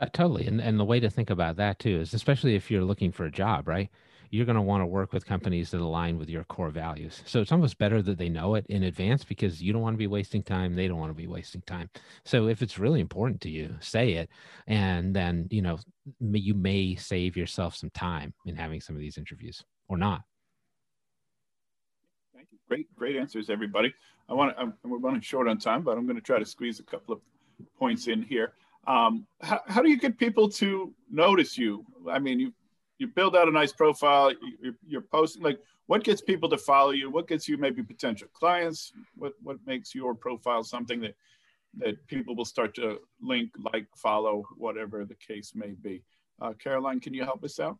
Uh, totally. And, and the way to think about that too is especially if you're looking for a job, right? You're going to want to work with companies that align with your core values. So it's almost better that they know it in advance because you don't want to be wasting time. They don't want to be wasting time. So if it's really important to you, say it. And then, you know, you may save yourself some time in having some of these interviews or not. Thank you. Great, great answers, everybody. I want to, we're running short on time, but I'm going to try to squeeze a couple of points in here. Um, how, how do you get people to notice you? I mean, you you build out a nice profile. You're, you're posting like what gets people to follow you. What gets you maybe potential clients. What what makes your profile something that that people will start to link, like, follow, whatever the case may be. Uh, Caroline, can you help us out?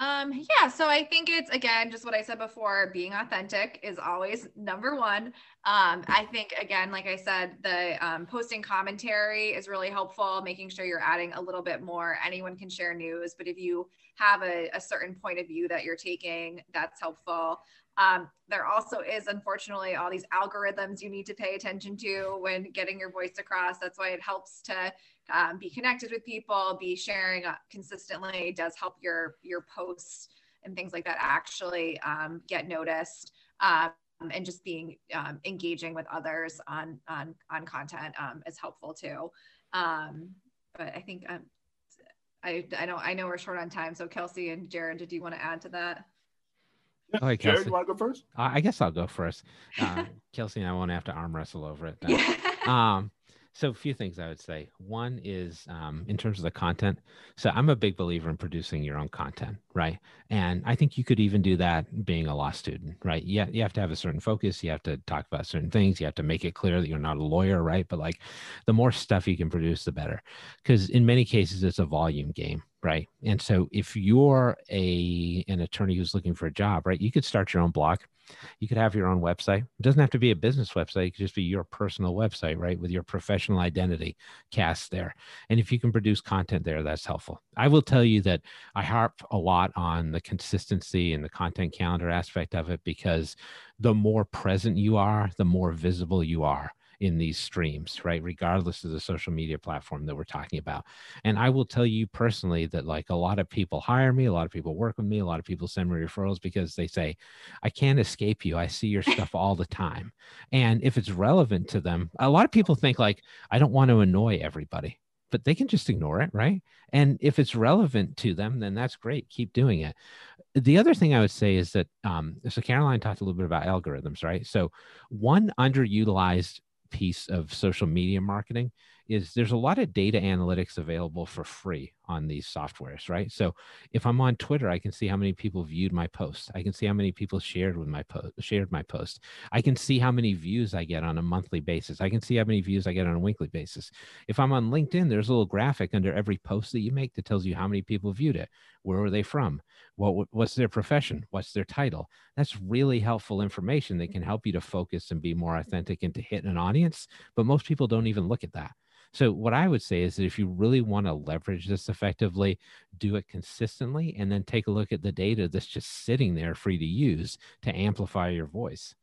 Um, yeah, so I think it's again just what I said before, being authentic is always number one. Um, I think again, like I said, the um, posting commentary is really helpful, making sure you're adding a little bit more. Anyone can share news, but if you have a, a certain point of view that you're taking, that's helpful. Um, there also is, unfortunately, all these algorithms you need to pay attention to when getting your voice across. That's why it helps to um, be connected with people, be sharing uh, consistently. Does help your your posts and things like that actually um, get noticed. Um, and just being um, engaging with others on on on content um, is helpful too. Um, but I think I I know I know we're short on time. So Kelsey and Jared, did you want to add to that? Yeah. Right, Jared, you want to go first? I guess I'll go first. Uh, Kelsey and I won't have to arm wrestle over it. Yeah. um, so a few things I would say. One is um, in terms of the content. So I'm a big believer in producing your own content, right? And I think you could even do that being a law student, right? Yeah, you, you have to have a certain focus. You have to talk about certain things. You have to make it clear that you're not a lawyer, right? But like, the more stuff you can produce, the better, because in many cases it's a volume game, right? And so if you're a an attorney who's looking for a job, right, you could start your own blog you could have your own website. It doesn't have to be a business website. It could just be your personal website, right? With your professional identity cast there. And if you can produce content there, that's helpful. I will tell you that I harp a lot on the consistency and the content calendar aspect of it because the more present you are, the more visible you are in these streams, right? Regardless of the social media platform that we're talking about. And I will tell you personally that like a lot of people hire me, a lot of people work with me, a lot of people send me referrals because they say, I can't escape you. I see your stuff all the time. And if it's relevant to them, a lot of people think like, I don't want to annoy everybody but they can just ignore it, right? And if it's relevant to them, then that's great. Keep doing it. The other thing I would say is that, um, so Caroline talked a little bit about algorithms, right? So, one underutilized piece of social media marketing is there's a lot of data analytics available for free on these softwares, right? So if I'm on Twitter, I can see how many people viewed my post. I can see how many people shared with my post, shared my post. I can see how many views I get on a monthly basis. I can see how many views I get on a weekly basis. If I'm on LinkedIn, there's a little graphic under every post that you make that tells you how many people viewed it. Where were they from? What what's their profession? What's their title? That's really helpful information that can help you to focus and be more authentic and to hit an audience. But most people don't even look at that. So, what I would say is that if you really want to leverage this effectively, do it consistently and then take a look at the data that's just sitting there free to use to amplify your voice.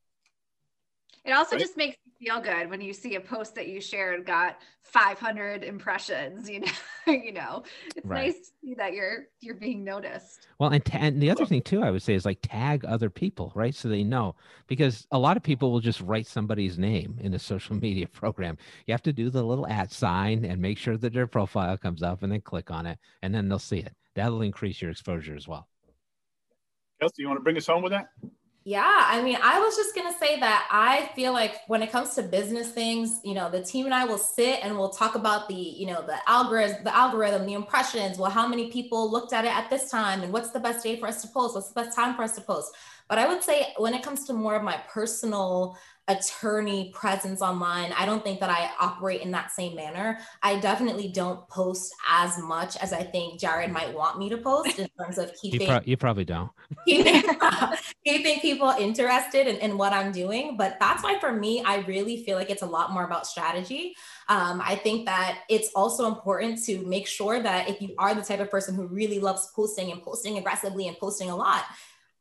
It also right. just makes you feel good when you see a post that you shared got 500 impressions. You know, you know, it's right. nice to see that you're you're being noticed. Well, and, ta- and the other thing too, I would say is like tag other people, right? So they know because a lot of people will just write somebody's name in a social media program. You have to do the little at sign and make sure that their profile comes up, and then click on it, and then they'll see it. That'll increase your exposure as well. Kelsey, you want to bring us home with that? Yeah, I mean, I was just going to say that I feel like when it comes to business things, you know, the team and I will sit and we'll talk about the, you know, the algorithm, the algorithm, the impressions, well, how many people looked at it at this time and what's the best day for us to post? What's the best time for us to post? But I would say when it comes to more of my personal attorney presence online. I don't think that I operate in that same manner. I definitely don't post as much as I think Jared might want me to post in terms of keeping. You, pro- you probably don't. Keeping, keeping people interested in, in what I'm doing. But that's why for me, I really feel like it's a lot more about strategy. Um, I think that it's also important to make sure that if you are the type of person who really loves posting and posting aggressively and posting a lot,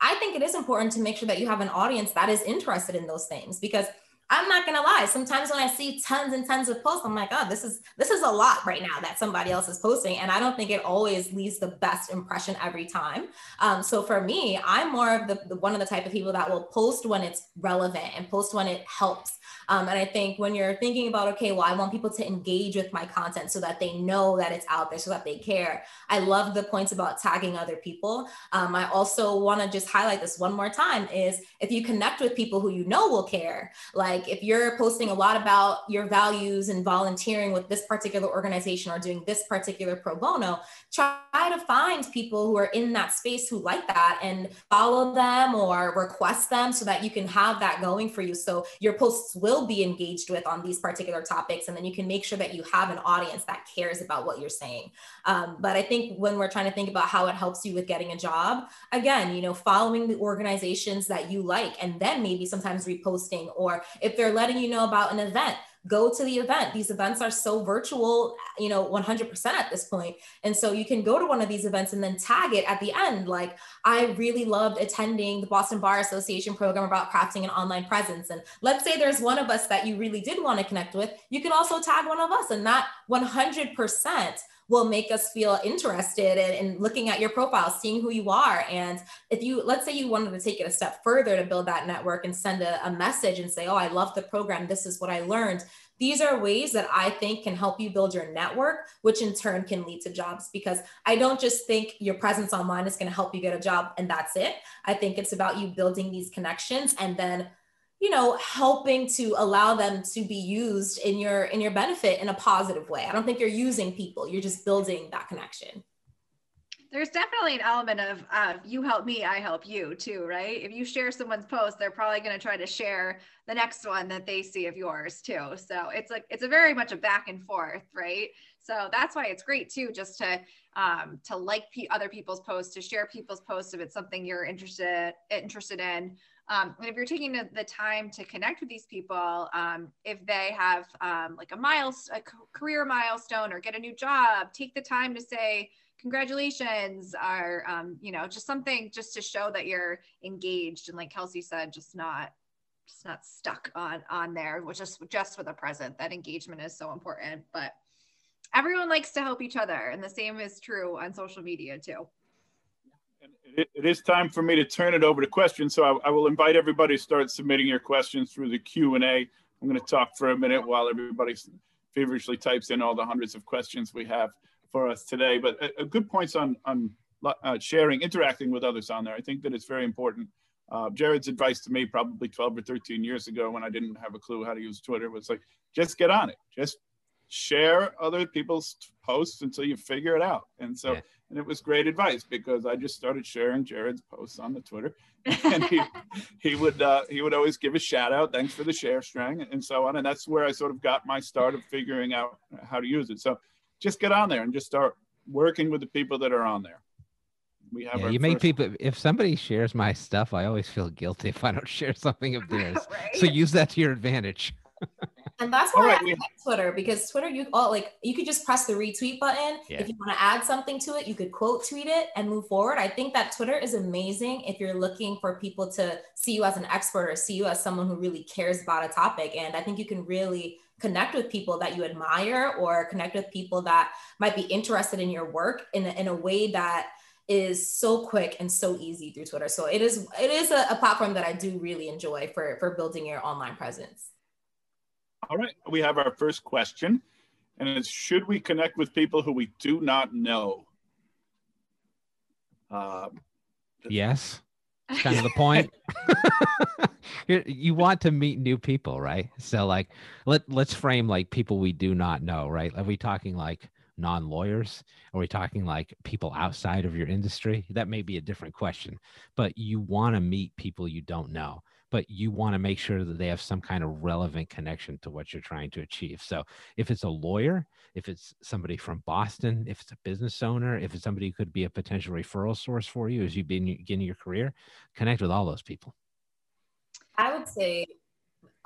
I think it is important to make sure that you have an audience that is interested in those things because I'm not gonna lie. Sometimes when I see tons and tons of posts, I'm like, oh, this is this is a lot right now that somebody else is posting, and I don't think it always leaves the best impression every time. Um, so for me, I'm more of the, the one of the type of people that will post when it's relevant and post when it helps um, and I think when you're thinking about, okay, well, I want people to engage with my content so that they know that it's out there, so that they care. I love the points about tagging other people. Um, I also want to just highlight this one more time is if you connect with people who you know will care, like if you're posting a lot about your values and volunteering with this particular organization or doing this particular pro bono, try to find people who are in that space who like that and follow them or request them so that you can have that going for you. So your posts will be engaged with on these particular topics. And then you can make sure that you have an audience that cares about what you're saying. Um, but I think when we're trying to think about how it helps you with getting a job, again, you know, following the organizations that you like, and then maybe sometimes reposting, or if they're letting you know about an event, go to the event. These events are so virtual, you know, 100% at this point. And so you can go to one of these events and then tag it at the end. Like, I really loved attending the Boston Bar Association program about crafting an online presence. And let's say there's one of us that you really did want to connect with, you can also tag one of us, and that 100% will make us feel interested in, in, looking at your profile, seeing who you are. And if you, let's say you wanted to take it a step further to build that network and send a, a message and say, oh, I love the program. This is what I learned. These are ways that I think can help you build your network, which in turn can lead to jobs. Because I don't just think your presence online is going to help you get a job and that's it. I think it's about you building these connections and then you know helping to allow them to be used in your in your benefit in a positive way. I don't think you're using people you're just building that connection. There's definitely an element of uh, you help me i help you too right? If you share someone's post they're probably going to try to share the next one that they see of yours too. So it's like it's a very much a back and forth right? So that's why it's great too just to um, to like other people's posts to share people's posts if it's something you're interested interested in. Um, and if you're taking the, time to connect with these people, um, if they have um, like a milestone, a career milestone or get a new job, take the time to say, congratulations or um, you know just something just to show that you're engaged. And like kelsey said just not just not stuck on on there which is just for the present. That engagement is so important but everyone likes to help each other and the same is true on social media too it, it is time for me to turn it over to questions. So I, I, will invite everybody to start submitting your questions through the Q&A. I'm going to talk for a minute while everybody feverishly types in all the hundreds of questions we have for us today. But a, a good points on on uh, sharing, interacting with others on there. I think that it's very important. Uh, Jared's advice to me probably 12 or 13 years ago when I didn't have a clue how to use Twitter was like, just get on it. Just share other people's posts until you figure it out. And so, yeah. and it was great advice because I just started sharing Jared's posts on the Twitter, and he he would uh, he would always give a shout out, thanks for the share string, and so on. And that's where I sort of got my start of figuring out how to use it. So, just get on there and just start working with the people that are on there. We have yeah, you make people. If somebody shares my stuff, I always feel guilty if I don't share something of theirs. right? So use that to your advantage. And that's why right, I like Twitter because Twitter, you all like you could just press the retweet button. Yeah. If you want to add something to it, you could quote tweet it and move forward. I think that Twitter is amazing if you're looking for people to see you as an expert or see you as someone who really cares about a topic. And I think you can really connect with people that you admire or connect with people that might be interested in your work in a, in a way that is so quick and so easy through Twitter. So it is it is a, a platform that I do really enjoy for for building your online presence. All right, we have our first question, and it's Should we connect with people who we do not know? Uh, yes, that's kind of the point. you want to meet new people, right? So, like, let let's frame like people we do not know, right? Are we talking like non-lawyers? Are we talking like people outside of your industry? That may be a different question, but you want to meet people you don't know but you want to make sure that they have some kind of relevant connection to what you're trying to achieve. So if it's a lawyer, if it's somebody from Boston, if it's a business owner, if it's somebody who could be a potential referral source for you as you begin your career, connect with all those people. I would say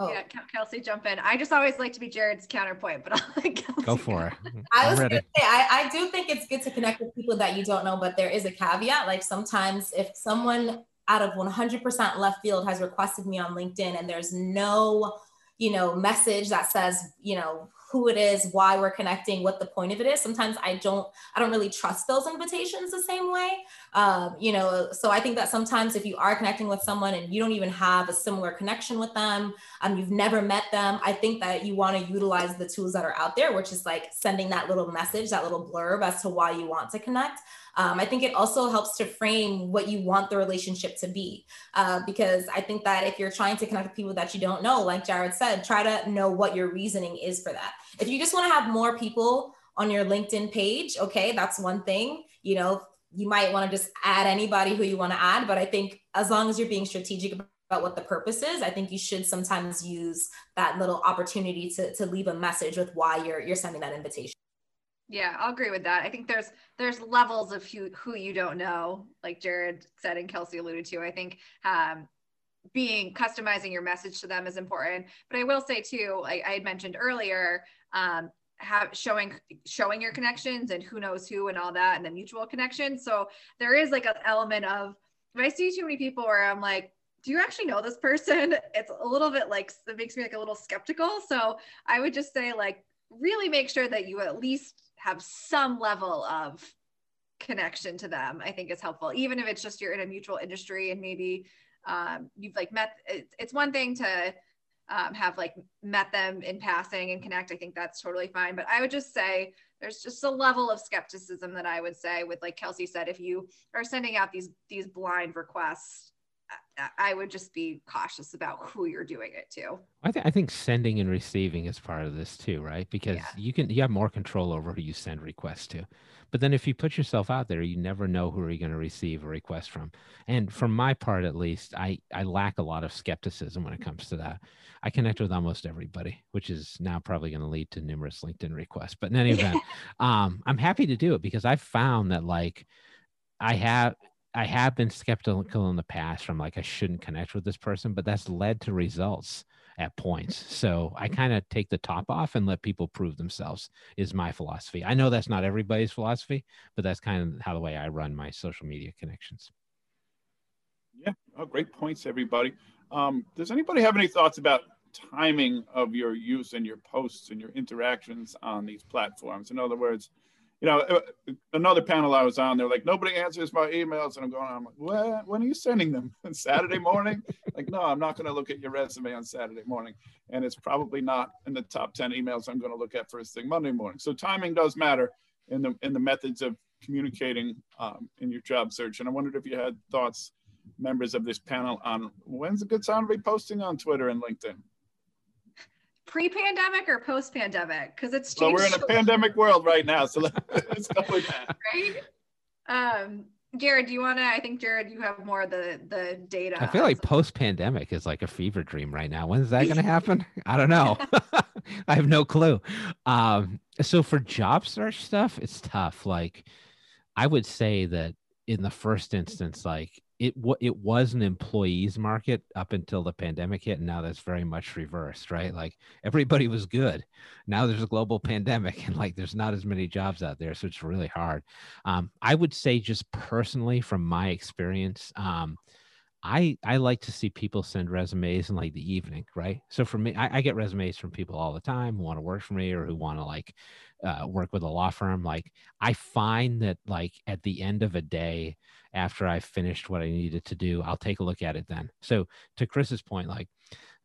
Oh. Yeah, Kelsey, jump in. I just always like to be Jared's counterpoint, but I'll let Kelsey go for it. I was gonna say, I, I do think it's good to connect with people that you don't know, but there is a caveat. Like sometimes if someone out of 100% left field has requested me on LinkedIn and there's no, you know, message that says, you know, who it is, why we're connecting, what the point of it is. Sometimes I don't, I don't really trust those invitations the same way. Um, you know, so I think that sometimes if you are connecting with someone and you don't even have a similar connection with them, um, you've never met them, I think that you want to utilize the tools that are out there, which is like sending that little message, that little blurb as to why you want to connect. Um, I think it also helps to frame what you want the relationship to be. Uh, because I think that if you're trying to connect with people that you don't know, like Jared said, try to know what your reasoning is for that. If you just want to have more people on your LinkedIn page, okay, that's one thing. You know, you might want to just add anybody who you want to add. But I think as long as you're being strategic about what the purpose is, I think you should sometimes use that little opportunity to, to leave a message with why you're you're sending that invitation. Yeah, I'll agree with that. I think there's there's levels of who who you don't know, like Jared said and Kelsey alluded to. I think um, being customizing your message to them is important. But I will say too, like I had mentioned earlier, um, have showing showing your connections and who knows who and all that, and the mutual connection. So there is like an element of if I see too many people where I'm like, do you actually know this person? It's a little bit like it makes me like a little skeptical. So I would just say like really make sure that you at least have some level of connection to them i think is helpful. Even if it's just you're in a mutual industry and maybe um, you've like met it's, one thing to um, have like met them in passing and connect i think that's totally fine. But i would just say there's just a level of skepticism that i would say with like kelsey said if you are sending out these these blind requests I would just be cautious about who you're doing it to. I, th- I think sending and receiving is part of this too, right? Because yeah. you can you have more control over who you send requests to. But then if you put yourself out there, you never know who are you going to receive a request from. And for my part, at least, I I lack a lot of skepticism when it comes to that. I connect with almost everybody, which is now probably going to lead to numerous LinkedIn requests. But in any event, um, I'm happy to do it because I've found that like I have I have been skeptical in the past from like I shouldn't connect with this person, but that's led to results at points. So I kind of take the top off and let people prove themselves is my philosophy. I know that's not everybody's philosophy, but that's kind of how the way I run my social media connections. Yeah, oh, great points, everybody. Um, does anybody have any thoughts about timing of your use and your posts and your interactions on these platforms? In other words, you know, uh, another panel I was on, they're like, nobody answers my emails. And I'm going, I'm like, when are you sending them? Saturday morning? like, no, I'm not going to look at your resume on Saturday morning. And it's probably not in the top 10 emails I'm going to look at first thing Monday morning. So timing does matter in the, in the methods of communicating um, in your job search. And I wondered if you had thoughts, members of this panel, on when's a good time to be posting on Twitter and LinkedIn? Pre-pandemic or post-pandemic? Because it's changed. Well, we're in a pandemic world right now, so let's go with that. Right. Um, Jared, do you want to? I think Jared, you have more of the the data. I feel like post-pandemic is like a fever dream right now. When's that going to happen? I don't know. I have no clue. Um, so for job search stuff, it's tough. Like, I would say that in the first instance, like it it was an employees market up until the pandemic hit and now that's very much reversed right like everybody was good now there's a global pandemic and like there's not as many jobs out there so it's really hard um, i would say just personally from my experience um, I I like to see people send resumes in like the evening, right? So for me, I, I get resumes from people all the time who want to work for me or who want to like uh, work with a law firm. Like I find that like at the end of a day, after I finished what I needed to do, I'll take a look at it then. So to Chris's point, like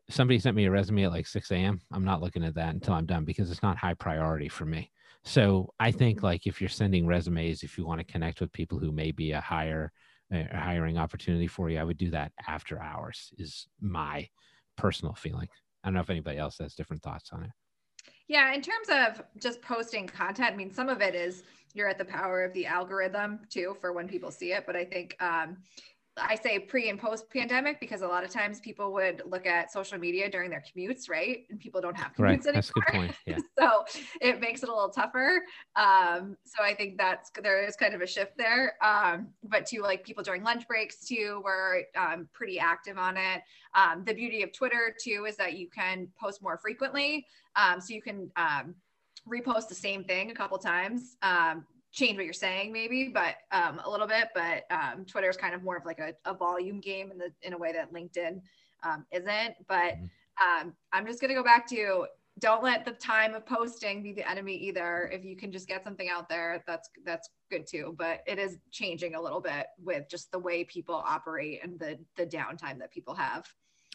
somebody sent me a resume at like 6 a.m. I'm not looking at that until I'm done because it's not high priority for me. So I think mm-hmm. like if you're sending resumes, if you want to connect with people who may be a higher a hiring opportunity for you, I would do that after hours. Is my personal feeling. I don't know if anybody else has different thoughts on it. Yeah, in terms of just posting content, I mean, some of it is you're at the power of the algorithm too for when people see it. But I think um, I say pre and post pandemic because a lot of times people would look at social media during their commutes, right? And people don't have commutes right. anymore. That's a good point. Yeah. so it makes it a little tougher. Um, so I think that's there is kind of a shift there. Um, but to like people during lunch breaks too, were um, pretty active on it. Um, the beauty of Twitter too is that you can post more frequently. Um, so you can um, repost the same thing a couple times. Um, change what you're saying maybe, but um, a little bit. But um, Twitter is kind of more of like a, a volume game in the in a way that LinkedIn um, isn't. But mm-hmm. um, I'm just gonna go back to don't let the time of posting be the enemy either. If you can just get something out there, that's that's good too. But it is changing a little bit with just the way people operate and the the downtime that people have.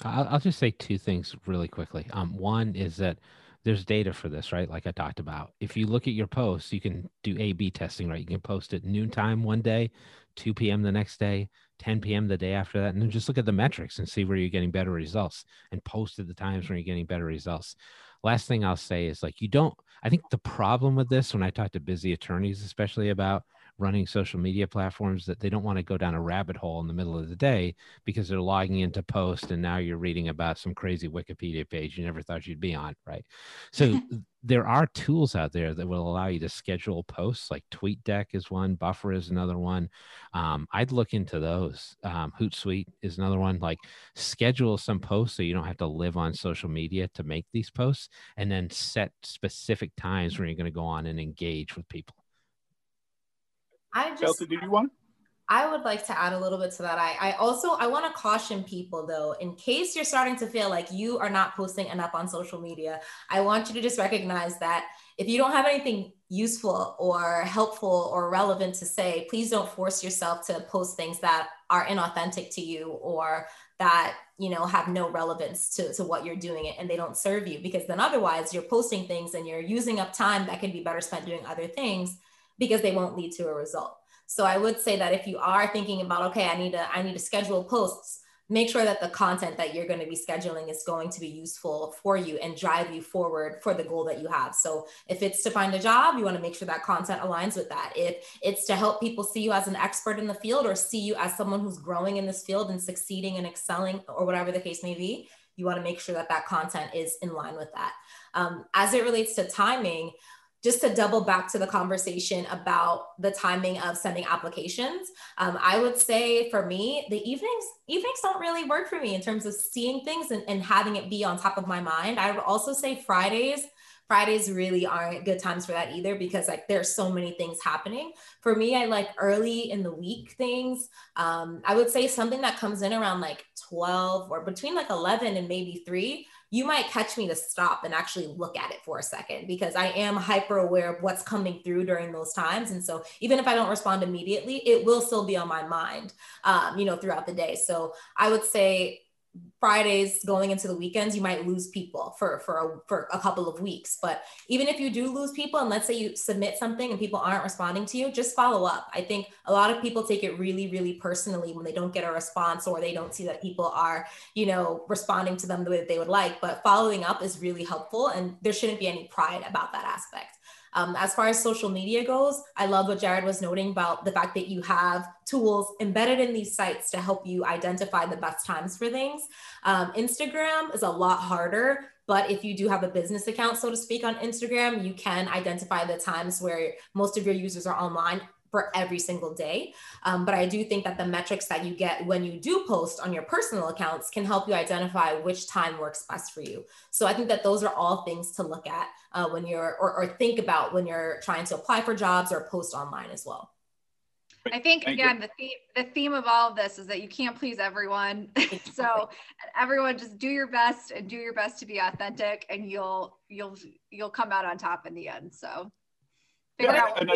I'll, I'll just say two things really quickly. Um, one is that there's data for this, right? Like I talked about. If you look at your posts, you can do A B testing, right? You can post at noontime one day, 2 p.m. the next day, 10 p.m. the day after that, and then just look at the metrics and see where you're getting better results and post at the times when you're getting better results. Last thing I'll say is like, you don't, I think the problem with this, when I talk to busy attorneys, especially about running social media platforms that they don't want to go down a rabbit hole in the middle of the day because they're logging into post and now you're reading about some crazy wikipedia page you never thought you'd be on right? So there are tools out there that will allow you to schedule posts like tweetdeck is one buffer is another one um, i'd look into those um, hootsuite is another one like schedule some posts so you don't have to live on social media to make these posts and then set specific times where you're going to go on and engage with people I just Kelsey, did you want? I would like to add a little bit to that. I, I also I want to caution people though, in case you're starting to feel like you are not posting enough on social media, I want you to just recognize that if you don't have anything useful or helpful or relevant to say, please don't force yourself to post things that are inauthentic to you or that you know have no relevance to, to what you're doing It and they don't serve you because then otherwise you're posting things and you're using up time that could be better spent doing other things because they won't lead to a result. So I would say that if you are thinking about, okay, I need to, I need to schedule posts, make sure that the content that you're going to be scheduling is going to be useful for you and drive you forward for the goal that you have. So if it's to find a job, you want to make sure that content aligns with that. If it's to help people see you as an expert in the field or see you as someone who's growing in this field and succeeding and excelling or whatever the case may be, you want to make sure that that content is in line with that. Um, as it relates to timing, just to double back to the conversation about the timing of sending applications um, i would say for me the evenings evenings don't really work for me in terms of seeing things and, and having it be on top of my mind. I would also say fridays Fridays really aren't good times for that either because like there's so many things happening. For me, I like early in the week things. Um, I would say something that comes in around like 12 or between like 11 and maybe 3 you might catch me to stop and actually look at it for a second because I am hyper aware of what's coming through during those times. And so even if I don't respond immediately, it will still be on my mind, um, you know, throughout the day. So I would say Fridays going into the weekends, you might lose people for for a, for a couple of weeks. But even if you do lose people, and let's say you submit something and people aren't responding to you, just follow up. I think a lot of people take it really, really personally when they don't get a response or they don't see that people are, you know, responding to them the way that they would like. But following up is really helpful, and there shouldn't be any pride about that aspect. Um, as far as social media goes, I love what Jared was noting about the fact that you have tools embedded in these sites to help you identify the best times for things. Um, Instagram is a lot harder, but if you do have a business account, so to speak, on Instagram, you can identify the times where most of your users are online for every single day. Um, but I do think that the metrics that you get when you do post on your personal accounts can help you identify which time works best for you. So I think that those are all things to look at uh, when you're or, or think about when you're trying to apply for jobs or post online as well. I think Thank again you. the theme the theme of all of this is that you can't please everyone. so everyone just do your best and do your best to be authentic and you'll you'll you'll come out on top in the end. So figure yeah, out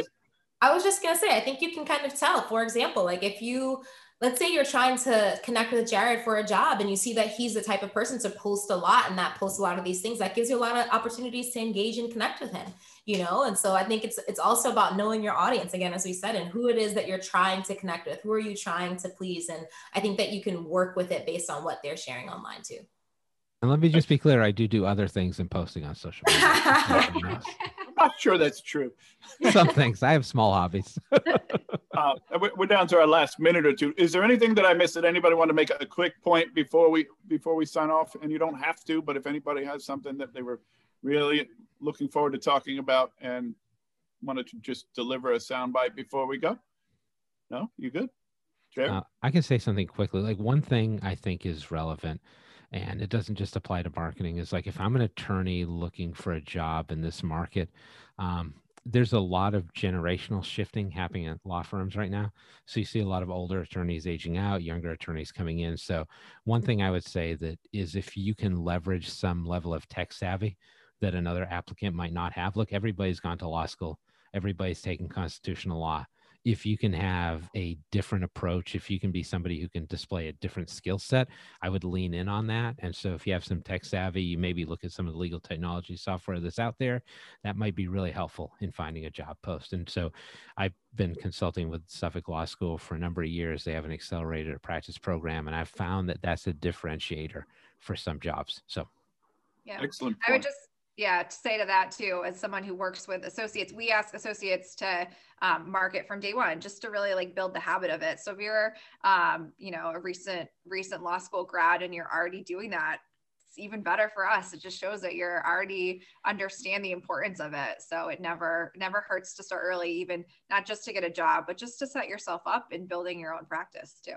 I was just gonna say, I think you can kind of tell. For example, like if you let's say you're trying to connect with Jared for a job and you see that he's the type of person to post a lot and that posts a lot of these things, that gives you a lot of opportunities to engage and connect with him, you know? And so I think it's it's also about knowing your audience again, as we said, and who it is that you're trying to connect with, who are you trying to please? And I think that you can work with it based on what they're sharing online too. And let me just be clear, I do do other things than posting on social media. Not sure that's true. Some things. I have small hobbies. uh, we're down to our last minute or two. Is there anything that I missed that anybody want to make a quick point before we before we sign off? And you don't have to, but if anybody has something that they were really looking forward to talking about and wanted to just deliver a soundbite before we go. No, you good? Uh, I can say something quickly. Like one thing I think is relevant and it doesn't just apply to marketing is like if i'm an attorney looking for a job in this market um, there's a lot of generational shifting happening at law firms right now. So you see a lot of older attorneys aging out younger attorneys coming in. So one thing i would say that is if you can leverage some level of tech savvy that another applicant might not have look everybody's gone to law school. Everybody's taken constitutional law if you can have a different approach, if you can be somebody who can display a different skill set, I would lean in on that. And so if you have some tech savvy, you maybe look at some of the legal technology software that's out there. That might be really helpful in finding a job post. And so I've been consulting with Suffolk Law School for a number of years. They have an accelerated practice program, and I've found that that's a differentiator for some jobs. So, yeah, excellent. Point. I would just yeah to say to that too as someone who works with associates we ask associates to um, market from day one just to really like build the habit of it so if you're um, you know a recent recent law school grad and you're already doing that it's even better for us it just shows that you're already understand the importance of it so it never never hurts to start early even not just to get a job but just to set yourself up in building your own practice too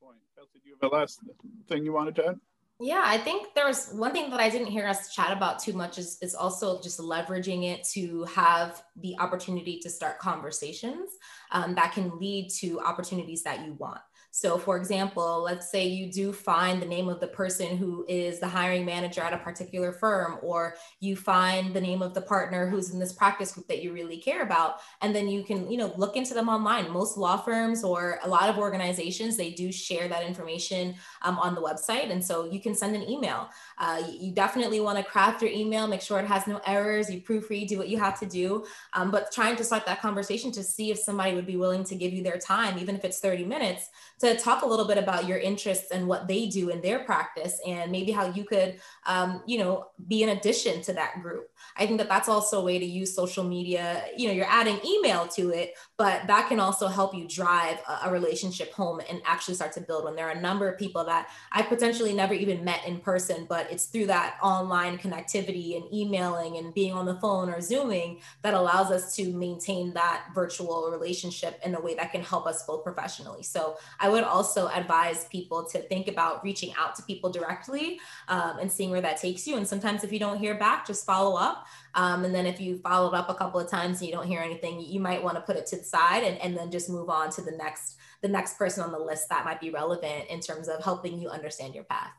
point. Kelsey, do you have a last thing you wanted to add? Yeah, I think there was one thing that I didn't hear us chat about too much is, is also just leveraging it to have the opportunity to start conversations um, that can lead to opportunities that you want. So, for example, let's say you do find the name of the person who is the hiring manager at a particular firm, or you find the name of the partner who's in this practice group that you really care about, and then you can, you know, look into them online. Most law firms or a lot of organizations they do share that information um, on the website, and so you can send an email. Uh, you definitely want to craft your email, make sure it has no errors. You proofread, do what you have to do, um, but trying to start that conversation to see if somebody would be willing to give you their time, even if it's 30 minutes to talk a little bit about your interests and what they do in their practice and maybe how you could um, you know be an addition to that group. I think that that's also a way to use social media. You know you're adding email to it but that can also help you drive a, relationship home and actually start to build one. There are a number of people that i potentially never even met in person but it's through that online connectivity and emailing and being on the phone or zooming that allows us to maintain that virtual relationship in a way that can help us both professionally. So i would also advise people to think about reaching out to people directly um, and seeing where that takes you. And sometimes if you don't hear back, just follow up. Um, and then if you followed up a couple of times and you don't hear anything, you might want to put it to the side and, and then just move on to the next the next person on the list that might be relevant in terms of helping you understand your path.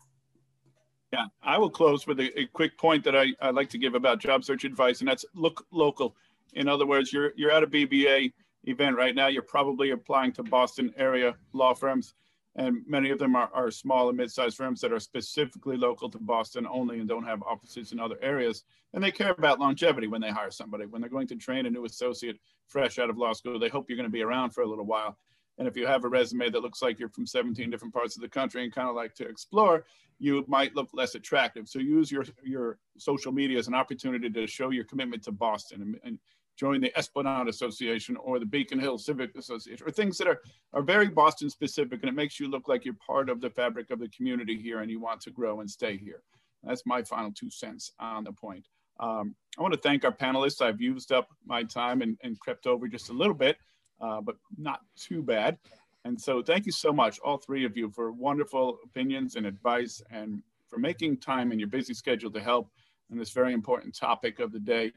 Yeah, I will close with a, a quick point that I, I like to give about job search advice, and that's look local. In other words, you're you're at a BBA event right now. You're probably applying to Boston area law firms, and many of them are, are small and mid-sized firms that are specifically local to Boston only and don't have offices in other areas. And they care about longevity when they hire somebody. When they're going to train a new associate fresh out of law school, they hope you're going to be around for a little while. And if you have a resume that looks like you're from 17 different parts of the country and kind of like to explore, you might look less attractive. So use your, your social media as an opportunity to show your commitment to Boston and, and join the Esplanade Association or the Beacon Hill Civic Association or things that are, are very Boston specific and it makes you look like you're part of the fabric of the community here and you want to grow and stay here. That's my final two cents on the point. Um, I want to thank our panelists. I've used up my time and, and crept over just a little bit, uh, but not too bad. And so thank you so much, all three of you, for wonderful opinions and advice and for making time in your busy schedule to help on this very important topic of the day.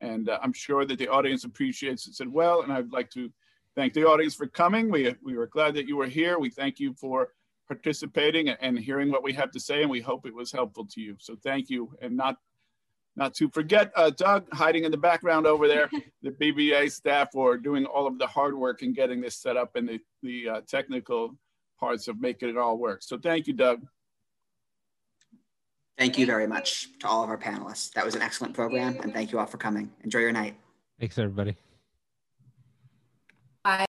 And uh, I'm sure that the audience appreciates it said well. And I'd like to thank the audience for coming. We, we were glad that you were here. We thank you for participating and hearing what we have to say, and we hope it was helpful to you. So thank you. And not not to forget uh, Doug hiding in the background over there, the BBA staff for doing all of the hard work and getting this set up and the, the uh, technical parts of making it all work. So thank you, Doug. Thank you very much to all of our panelists. That was an excellent program, and thank you all for coming. Enjoy your night. Thanks, everybody.